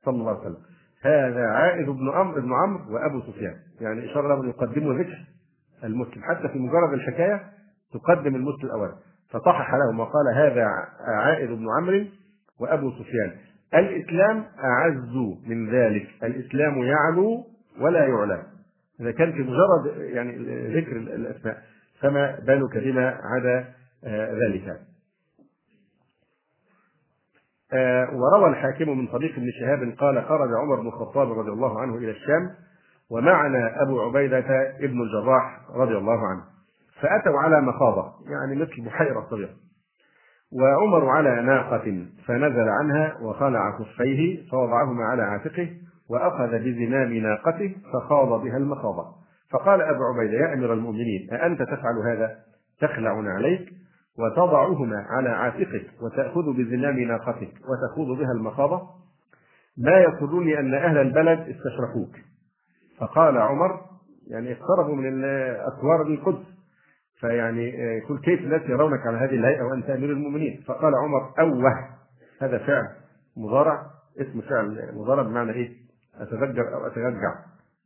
صلى الله عليه وسلم هذا عائد بن عمرو بن عمرو وأبو سفيان. يعني إشارة له يقدموا ذكر المسلم. حتى في مجرد الحكاية تقدم المسلم الأول فصحح لهم وقال هذا عائد بن عمرو وأبو سفيان. الإسلام أعز من ذلك. الإسلام يعلو ولا يعلى إذا كان في مجرد يعني ذكر الأسماء فما بالك بما عدا ذلك؟ آه، وروى الحاكم من طريق ابن شهاب قال خرج عمر بن الخطاب رضي الله عنه إلى الشام ومعنا أبو عبيدة ابن الجراح رضي الله عنه فأتوا على مخاضة يعني مثل بحيرة صغيره وعمر على ناقة فنزل عنها وخلع خفيه فوضعهما على عاتقه وأخذ بزمام ناقته فخاض بها المخاضة. فقال أبو عبيدة يا أمير المؤمنين أأنت تفعل هذا؟ تخلع عليك؟ وتضعهما على عاتقك وتأخذ بزمام ناقتك وتخوض بها المخاضة لا يسرني أن أهل البلد استشرفوك. فقال عمر يعني اقتربوا من أسوار القدس. فيعني يقول كيف الناس يرونك على هذه الهيئة وأنت أمير المؤمنين؟ فقال عمر أوه هذا فعل مضارع. اسم فعل مضارع بمعنى إيه؟ أتذكر أو أترجع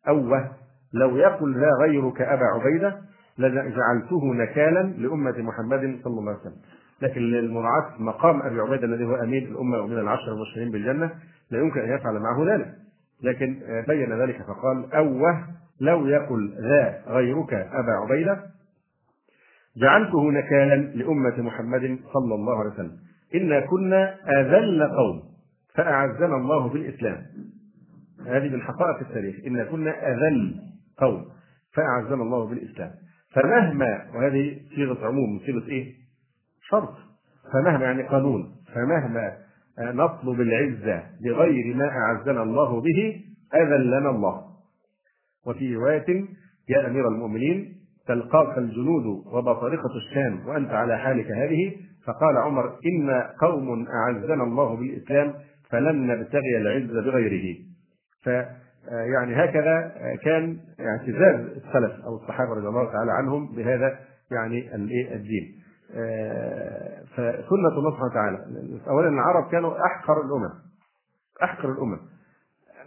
أوه لو يقل ذا غيرك أبا عبيدة لجعلته نكالا لأمة محمد صلى الله عليه وسلم. لكن للمراعاة مقام أبي عبيدة الذي هو أمين الأمة ومن العشر المبشرين بالجنة لا يمكن أن يفعل معه ذلك. لكن بين ذلك فقال أوه لو يقل ذا غيرك أبا عبيدة جعلته نكالا لأمة محمد صلى الله عليه وسلم. إنا كنا أذل قوم فأعزنا الله بالإسلام. هذه من حقائق التاريخ. إنا كنا أذل قوم فأعزنا الله بالإسلام. فمهما وهذه صيغة عموم صيغة إيه؟ شرط. فمهما يعني قانون. فمهما نطلب العزه بغير ما أعزنا الله به أذلنا الله. وفي رواية يا أمير المؤمنين تلقاك الجنود وبطارقه الشام وأنت على حالك هذه. فقال عمر إن قوم أعزنا الله بالإسلام فلن نبتغي العز بغيره. ف آه، يعني هكذا آه، كان اعتزاز السلف أو الصحابة رضي الله تعالى عنهم بهذا يعني الدين. آه، فسنة الله سبحانه وتعالى. اولا العرب كانوا أحقر الأمم أحقر الأمم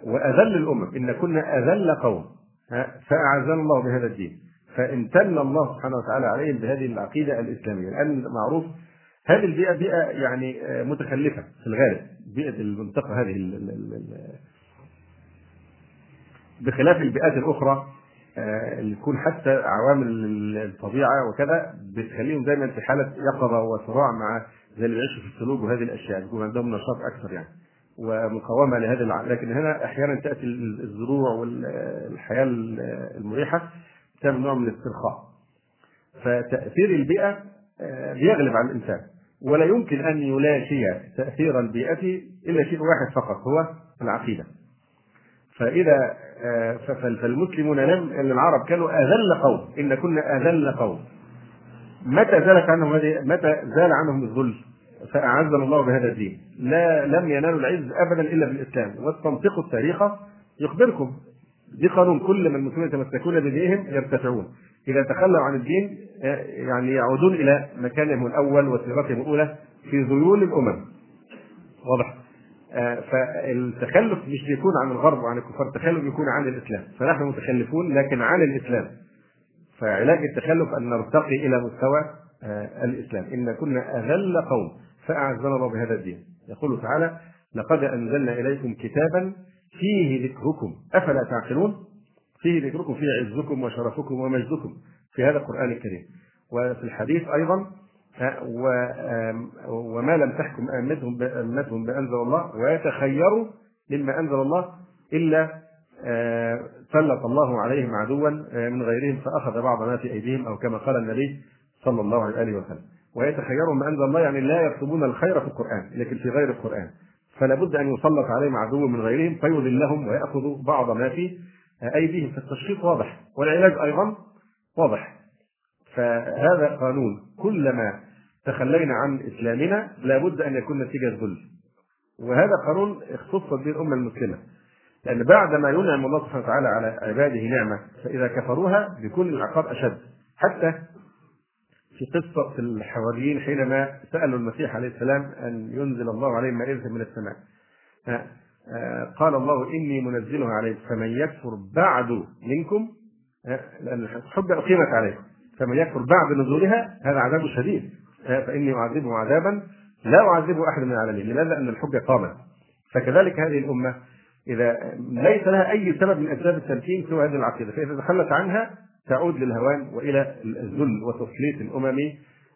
وأذل الأمم. إن كنا أذل قوم فاعزنا الله بهذا الدين. فامتن الله سبحانه وتعالى عليهم بهذه العقيدة الإسلامية. لأن معروف هذه البيئة بيئة يعني متخلفة في الغالب. بيئة المنطقة هذه بخلاف البيئات الأخرى آه، اللي تكون حتى عوامل الطبيعة وكذا بتخليهم دايما في حالة يقظة وصراع مع زي اللي بيعيشوا في الثلوج وهذه الأشياء بيكون عندهم نشاط أكثر يعني. ومقاومة لهذه الع... لكن هنا أحيانا تأتي الزروع والحياة المريحة تعمل نوع من الاسترخاء. فتأثير البيئة آه، بيغلب على الإنسان. ولا يمكن أن يلاشي تأثير البيئة إلا شيء واحد فقط هو العقيدة. فإذا آه، فالمسلمون لم العرب كانوا أذل قوم إن كنا أذل قوم. متى زالت عنهم هذه متى زال عنهم الذل؟ فأعزنا الله بهذا الدين. لا لم ينالوا العز ابدا إلا بالإسلام. واستنطقوا التاريخ يخبركم. دي قانون كل من المسلمين يتمسكون بدينهم يرتفعون. إذا تخلوا عن الدين آه، يعني يعودون إلى مكانهم الأول وسيرتهم الأولى في ذيول الأمم. واضح؟ فالتخلف مش بيكون عن الغرب وعن الكفار التخلف بيكون عن الإسلام. فنحن متخلفون لكن عن الإسلام. فعلاج التخلف أن نرتقي إلى مستوى آه، الإسلام. إن كنا أذل قوم فأعزنا الله بهذا الدين. يقول تعالى لقد أنزلنا إليكم كتابا فيه ذكركم. أفلا تعقلون؟ فيه ذكركم فيه عزكم وشرفكم ومجدكم في هذا القرآن الكريم. وفي الحديث أيضا وما لم تحكم أئمتهم بأئمتهم بأنزل الله ويتخيروا مما أنزل الله إلا سلط الله عليهم عدوا من غيرهم فأخذ بعض ما في أيديهم أو كما قال النبي صلى الله عليه وسلم. ويتخيروا ما أنزل الله يعني لا يكتبون الخير في القرآن لكن في غير القرآن. فلا بد أن يسلط عليهم عدو من غيرهم فيذلهم ويأخذوا بعض ما في أيديهم. فالتشخيص واضح والعلاج أيضا واضح. فهذا قانون كلما تخلينا عن إسلامنا لابد أن يكون نتيجة ذل وهذا قانون اختصت به الأمة المسلمة. لأن بعد ما ينعم الله سبحانه وتعالى على عباده نعمة فإذا كفروها بيكون العقاب أشد. حتى في قصة الحواريين حينما سألوا المسيح عليه السلام أن ينزل الله عليهم مائدة من السماء. قال الله إني منزلها عليكم فمن يكفر بعد منكم لأن الحجة أقيمت عليكم فمن يكفر بعد نزولها هذا عذاب شديد. فإني اعذبه عذابا لا اعذبه أحد من العالمين. لماذا؟ أن الحجه قامت فكذلك هذه الأمة إذا ليس لها أي سبب من أسباب التمكين سوى هذه العقيدة. فإذا تخلت عنها تعود للهوان وإلى الذل وتسليط الأمم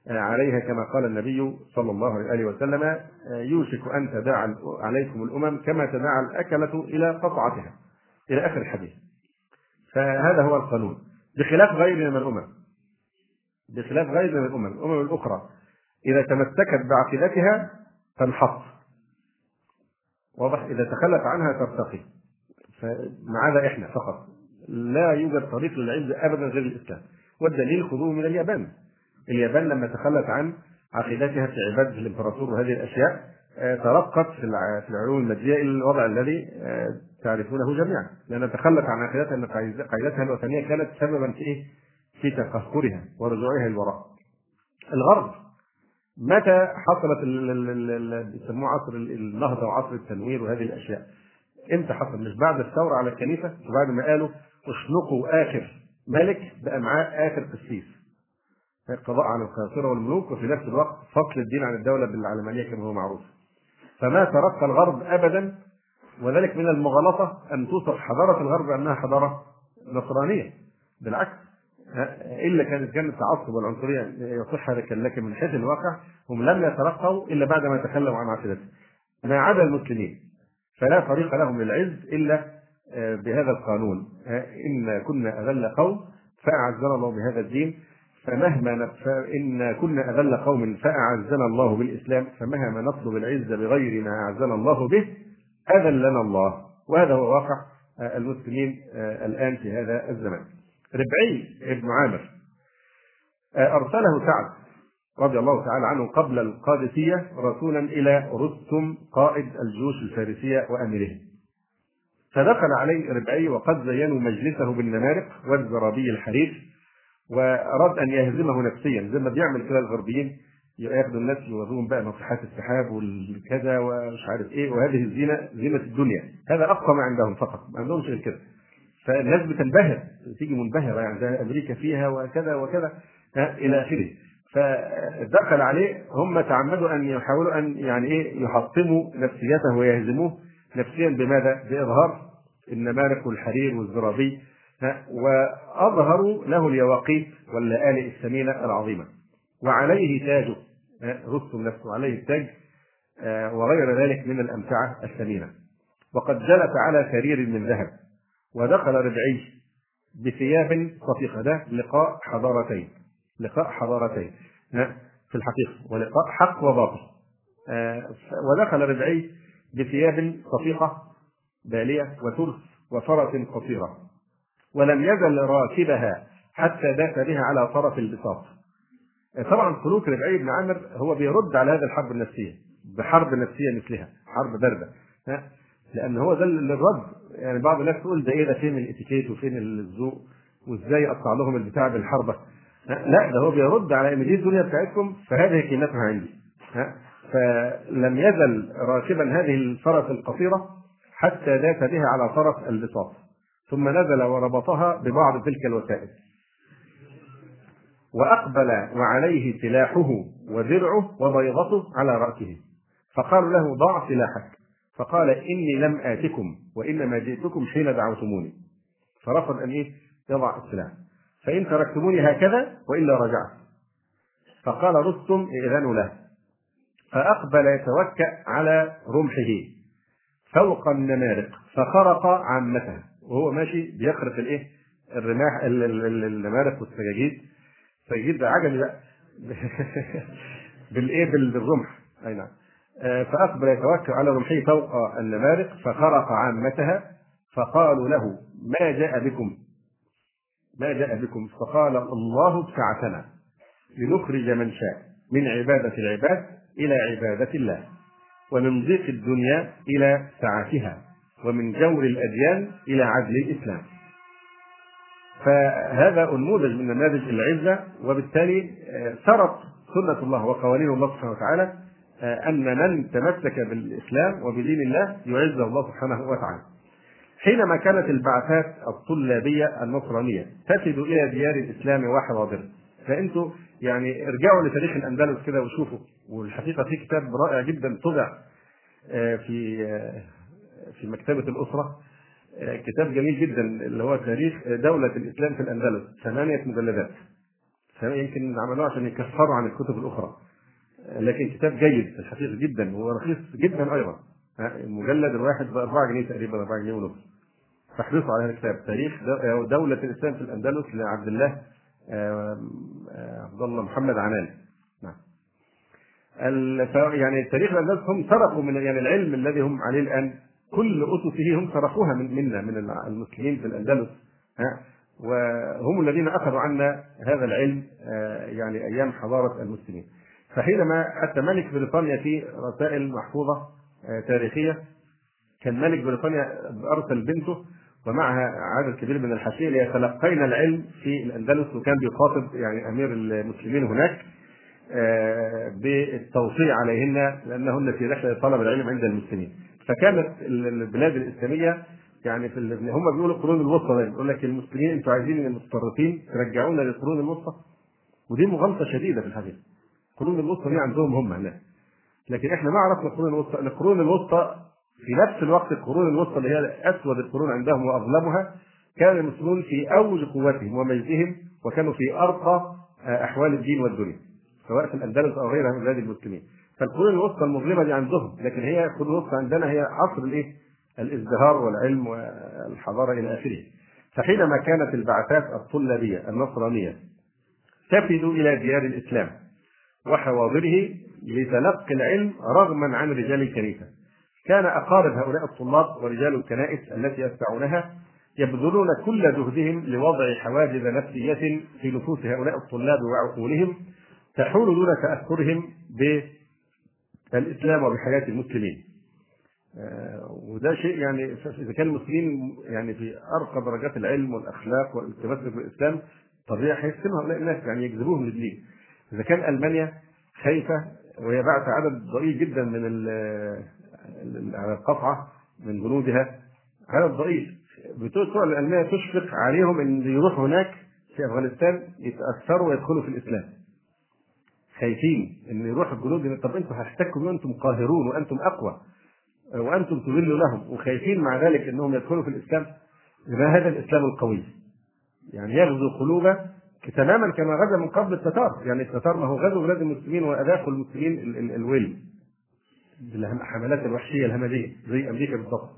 عليها كما قال النبي صلى الله عليه وسلم يوشك أن تداعى عليكم الأمم كما تداعى الأكلة إلى قطعتها إلى آخر الحديث. فهذا هو القانون. بخلاف غيرنا من الأمم. بخلاف غيرنا من الأمم الأمم الأخرى. إذا تمسكت بعقيدتها تنحط. واضح؟ إذا تخلت عنها ترتقي. فما عدا إحنا فقط. لا يوجد طريق للعز أبدا غير الإسلام. والدليل خذوه من اليابان. اليابان لما تخلت عن عقيدتها في عبادة الإمبراطور وهذه الأشياء آه، ترقت في العلوم المادية إلى الوضع الذي آه، تعرفونه جميعا. لأنها تخلت عن عقيدتها أن قاعدتها الوثنية كانت سببا في إيه؟ في تقهقرها ورجوعها للوراء. الغرب متى حصلت بيسموه عصر النهضه وعصر التنوير وهذه الأشياء؟ إمتى حصل؟ مش بعد الثورة على الكنيسه وبعد ما قالوا أشنقوا آخر ملك بقى معاه آخر قسيس. القضاء على القياصره والملوك وفي نفس الوقت فصل الدين عن الدولة بالعلمانية كما هو معروف. فما ترقى الغرب ابدا وذلك من المغالطة أن توصف حضارة الغرب بأنها حضارة نصرانية. بالعكس إلا كانت كان التعصب والعنصرية يصح لكن من حيث الواقع هم لم يترقوا إلا بعد ما تكلموا عن عقيدتهم ما عدا المسلمين فلا طريق لهم للعز إلا آه، بهذا القانون. آه، إن كنا أذل قوم فأعزنا الله بهذا الدين فمهما إن كنا أذل قوم فأعزنا الله بالإسلام فمهما نطلب العزة بغير ما أعزنا الله به أذلنا الله. وهذا هو واقع آه، المسلمين الآن في هذا الزمان. ربعي بن عامر. آه، أرسله سعد رضي الله تعالى عنه قبل القادسية رسولا إلى رستم قائد الجيوش الفارسية وأميره. فدخل عليه ربعي وقد زينوا مجلسه بالنمارق والزرابي الحرير وأراد أن يهزمه نفسيا زي ما بيعمل كده الغربيين ياخذوا الناس يوروهم بقى نصيحات السحاب والكذا ومش عارف إيه وهذه الزينة زينة الدنيا. هذا اقصى ما عندهم فقط ما عندهمش غير كده. فالناس بتنبهر تيجي منبهرة يعني ده أمريكا فيها وكذا وكذا إلى آخره. فدخل عليه هم تعمدوا أن يحاولوا أن يعني إيه يحطموا نفسيته ويهزموه. نفسيا بماذا؟ بإظهار النمارق والحرير والزرابي وأظهروا له اليواقيت واللآلئ الثمينة العظيمة. وعليه تاجه رستم نفسه عليه التاج آه، وغير ذلك من الأمتعة الثمينة. وقد جلس على سرير من ذهب. ودخل ربعي بثياب صفيقة. ده لقاء حضارتين. لقاء حضارتين. في الحقيقة. ولقاء حق وباطل. آه، ودخل ربعي بثياب صفيقة بالية وترس وفرس قصيرة. ولم يزل راكبها حتى داس بها على طرف البساط. طبعا سلوك ربعي بن عامر هو بيرد على هذه الحرب النفسية. بحرب نفسية مثلها. حرب بارده. لأن هو ده الرد يعني بعض الناس تقول ده إيه ده؟ فين الإتيكيت وفين الذوق؟ وإزاي أقطع لهم البتاع بالحربة؟ لا ده هو بيرد على إن دي الدنيا بتاعتكم فهذه قيمتها عندي. فلم يزل راكبا هذه الفرس القصيرة حتى داس بها على طرف البساط ثم نزل وربطها ببعض تلك الوسائل. وأقبل وعليه سلاحه ودرعه وبيضته على رأسه فقالوا له ضع سلاحك. فقال إني لم آتكم وإنما جئتكم حين دعوتموني. فرفض أن إيه؟ يضع السلاح. فإن تركتموني هكذا وإلا رجعت فقال رستم ائذنوا له. فأقبل يتوكأ على رمحه فوق النمارق فخرق عامته. وهو ماشي بيخرق الإيه؟ الرماح النمارق والسجاجيد. عجمي بقى. بالإيه؟ بالرمح. أي نعم. آه، فاقبل يتوكل على رمحه فوق النمارق فخرق عامتها فقالوا له ما جاء بكم؟ ما جاء بكم؟ فقال الله ابتعثنا لنخرج من شاء من عبادة العباد إلى عبادة الله ومن ضيق الدنيا إلى سعتها ومن جور الأديان إلى عدل الإسلام. فهذا النموذج من نماذج العزة وبالتالي آه، سرت سنة الله وقوانين الله سبحانه وتعالى أن من تمسك بالإسلام وبدين الله يعزه الله سبحانه وتعالى. حينما كانت البعثات الطلابية النصرانية تفد إلى ديار الإسلام وحواضره فأنتم يعني ارجعوا لتاريخ الأندلس كده وشوفوا. والحقيقة في كتاب رائع جدا طبع آه، في في مكتبة الأسرة كتاب جميل جدا اللي هو تاريخ دولة الإسلام في الأندلس ثمانية مجلدات. يمكن عملوه عشان يكفروا عن الكتب الأخرى. لكن كتاب جيد الحقيقة جدا ورخيص جدا أيضا. المجلد الواحد ب 4 جنيه تقريبا 4 جنيه ونص. فاحرصوا على هذا الكتاب. تاريخ دولة الإسلام في الأندلس لعبد الله عبد الله محمد عنان. نعم. يعني تاريخ الأندلس هم سرقوا من يعني العلم الذي هم عليه الآن كل أسسه هم صرفوها من منا من المسلمين في الأندلس. ها؟ وهم الذين أخذوا عنا هذا العلم آه، يعني أيام حضارة المسلمين. فحينما اتى ملك بريطانيا في رسائل محفوظة آه، تاريخية كان ملك بريطانيا أرسل بنته ومعها عدد كبير من الحاشية ليتلقين العلم في الأندلس وكان بيخاطب يعني أمير المسلمين هناك آه، بالتوصية عليهن لأنهن في رحلة طلب العلم عند المسلمين. فكانت البلاد الإسلامية يعني في هم بيقولوا القرون الوسطى دايما يقول لك المسلمين أنتوا عايزين المتطرفين ترجعونا للقرون الوسطى. ودي مغالطه شديدة في الحقيقة. القرون الوسطى دي عندهم هم هناك لكن إحنا ما عرفنا القرون الوسطى القرون الوسطى في نفس الوقت القرون الوسطى اللي هي أسود القرون عندهم وأظلمها كان المسلمون في أوج قوتهم ومجدهم وكانوا في أرقى أحوال الدين والدنيا سواء في الأندلس أو غيرها من بلاد المسلمين فالقرون الوسطى المظلمه دي عندهم لكن هي القرون الوسطى عندنا هي عصر الإيه؟ الازدهار والعلم والحضارة إلى آخره. فحينما كانت البعثات الطلابية النصرانية تفد إلى ديار الإسلام وحواضره لتلقي العلم رغما عن رجال الكنيسة. كان أقارب هؤلاء الطلاب ورجال الكنائس التي يتبعونها يبذلون كل جهدهم لوضع حواجز نفسية في نفوس هؤلاء الطلاب وعقولهم تحول دون تأثرهم ب الاسلام وبحياة المسلمين آه، وده شيء يعني إذا كان المسلمين يعني في أرقى درجات العلم والأخلاق والتمسك بالإسلام طبيعي هيسلموا هؤلاء الناس يعني يجذبوهم للدين إذا كان ألمانيا خايفة وهي بعت عدد ضئيل جدا من على القطعة من جنودها عدد ضئيل. بتوع الالمانيه تشفق عليهم إن يروحوا هناك في أفغانستان يتأثروا ويدخلوا في الإسلام. خايفين إن يروح الجنود طب أنتم هتحتكوا بيهم أنتم قاهرون وأنتم أقوى وأنتم تذلوا لهم. وخايفين مع ذلك إنهم يدخلوا في الإسلام. يبقى هذا الإسلام القوي. يعني يغزو قلوب تماما كما غزا من قبل التتار. يعني التتار ما هو غزو بلاد المسلمين واذاقوا المسلمين ال- ال- الويل. بالحملات الوحشية الهمجية زي أمريكا بالضبط.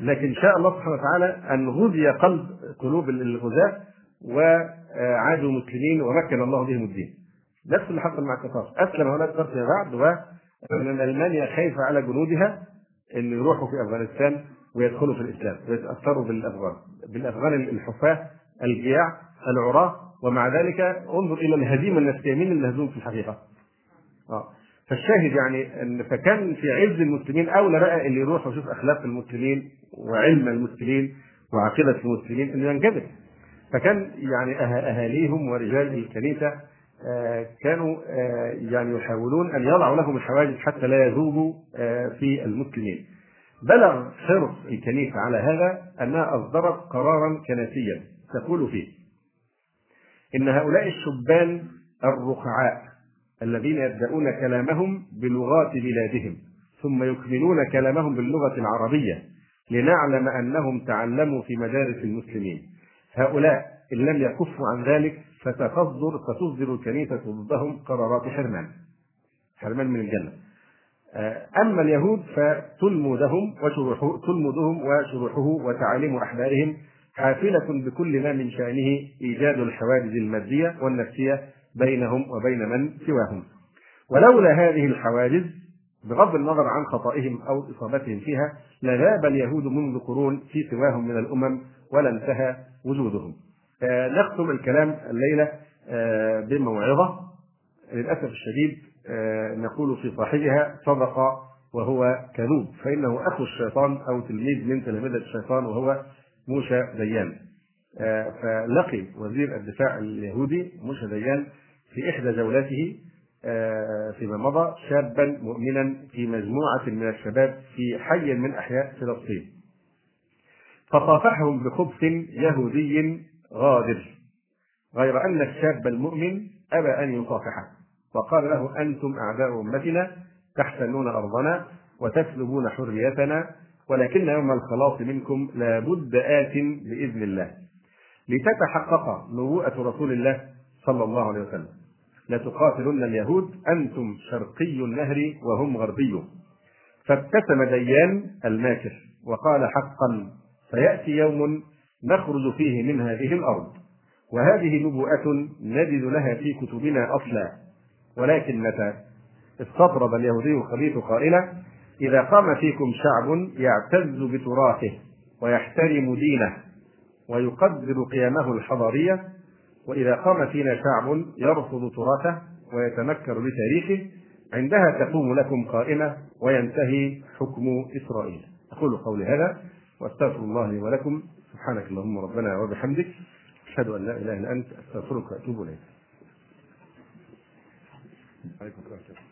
لكن شاء الله سبحانه وتعالى أن غزي قلب قلوب الغزاة وعادوا مسلمين ومكن الله بهم الدين. نفس اللي حصل مع التتار. هؤلاء التتار فيما بعد وان ألمانيا خايفة على جنودها إن يروحوا في أفغانستان ويدخلوا في الإسلام ويتأثروا بالأفغان. بالأفغان الحفاة الجياع العراة ومع ذلك انظر إلى الهزيمة النفسية مين اللي هزوم في الحقيقة؟ آه فالشاهد يعني إن فكان في عز المسلمين اولى بقى اللي يروح ويشوف أخلاق المسلمين وعلم المسلمين وعقيدة المسلمين إنه ينجذب فكان يعني أه- أهاليهم ورجال الكنيسة آه، كانوا آه، يعني يحاولون أن يضعوا لهم الحواجز حتى لا يذوبوا في المسلمين. بلغ حرص الكنيسة على هذا أنها أصدرت قرارا كنسيا تقول فيه إن هؤلاء الشبان الرقعاء الذين يبدأون كلامهم بلغات بلادهم ثم يكملون كلامهم باللغة العربية لنعلم أنهم تعلموا في مدارس المسلمين. هؤلاء إن لم يكفوا عن ذلك فتصدر فتصدر الكنيسة ضدهم قرارات حرمان. حرمان من الجنة. آه، أما اليهود فتلمودهم وشروحه تلمودهم وشروحه وتعاليم أحبارهم حافلة بكل ما من شأنه إيجاد الحواجز المادية والنفسية بينهم وبين من سواهم. ولولا هذه الحواجز بغض النظر عن خطئهم أو إصابتهم فيها لذاب اليهود منذ قرون في سواهم من الأمم ولا انتهى وجودهم. آه، نختم الكلام الليلة آه، بموعظة. للأسف الشديد آه، نقول في صاحبها صدق وهو كذوب. فإنه أخو الشيطان أو تلميذ من تلامذة الشيطان وهو موشى ديان. آه، فلقي وزير الدفاع اليهودي موشى ديان في إحدى جولاته آه، فيما مضى شابا مؤمنا في مجموعة من الشباب في حي من أحياء فلسطين. فصافحهم بخبث يهودي غادر غير أن الشاب المؤمن أبى أن يصافحه وقال له أنتم أعداء أمتنا تحتلون أرضنا وتسلبون حريتنا ولكن يوم الخلاص منكم لابد آت بإذن الله. لتتحقق نبوءة رسول الله صلى الله عليه وسلم. لتقاتلن اليهود أنتم شرقي النهر وهم غربي. فابتسم ديان الماكر وقال حقا سيأتي يوم نخرج فيه من هذه الأرض. وهذه نبوءة نجد لها في كتبنا أصلا. ولكن متى؟ استطرد اليهودي الخبيث قائلا إذا قام فيكم شعب يعتز بتراثه ويحترم دينه ويقدر قيمه الحضارية وإذا قام فينا شعب يرفض تراثه ويتنكر بتاريخه عندها تقوم لكم قائمة وينتهي حكم إسرائيل. أقول قولي هذا وأستغفر الله لي ولكم. سبحانك اللهم ربنا وبحمدك. أشهد أن لا إله إلا أنت. أستغفرك وأتوب إليك. عليكم السلام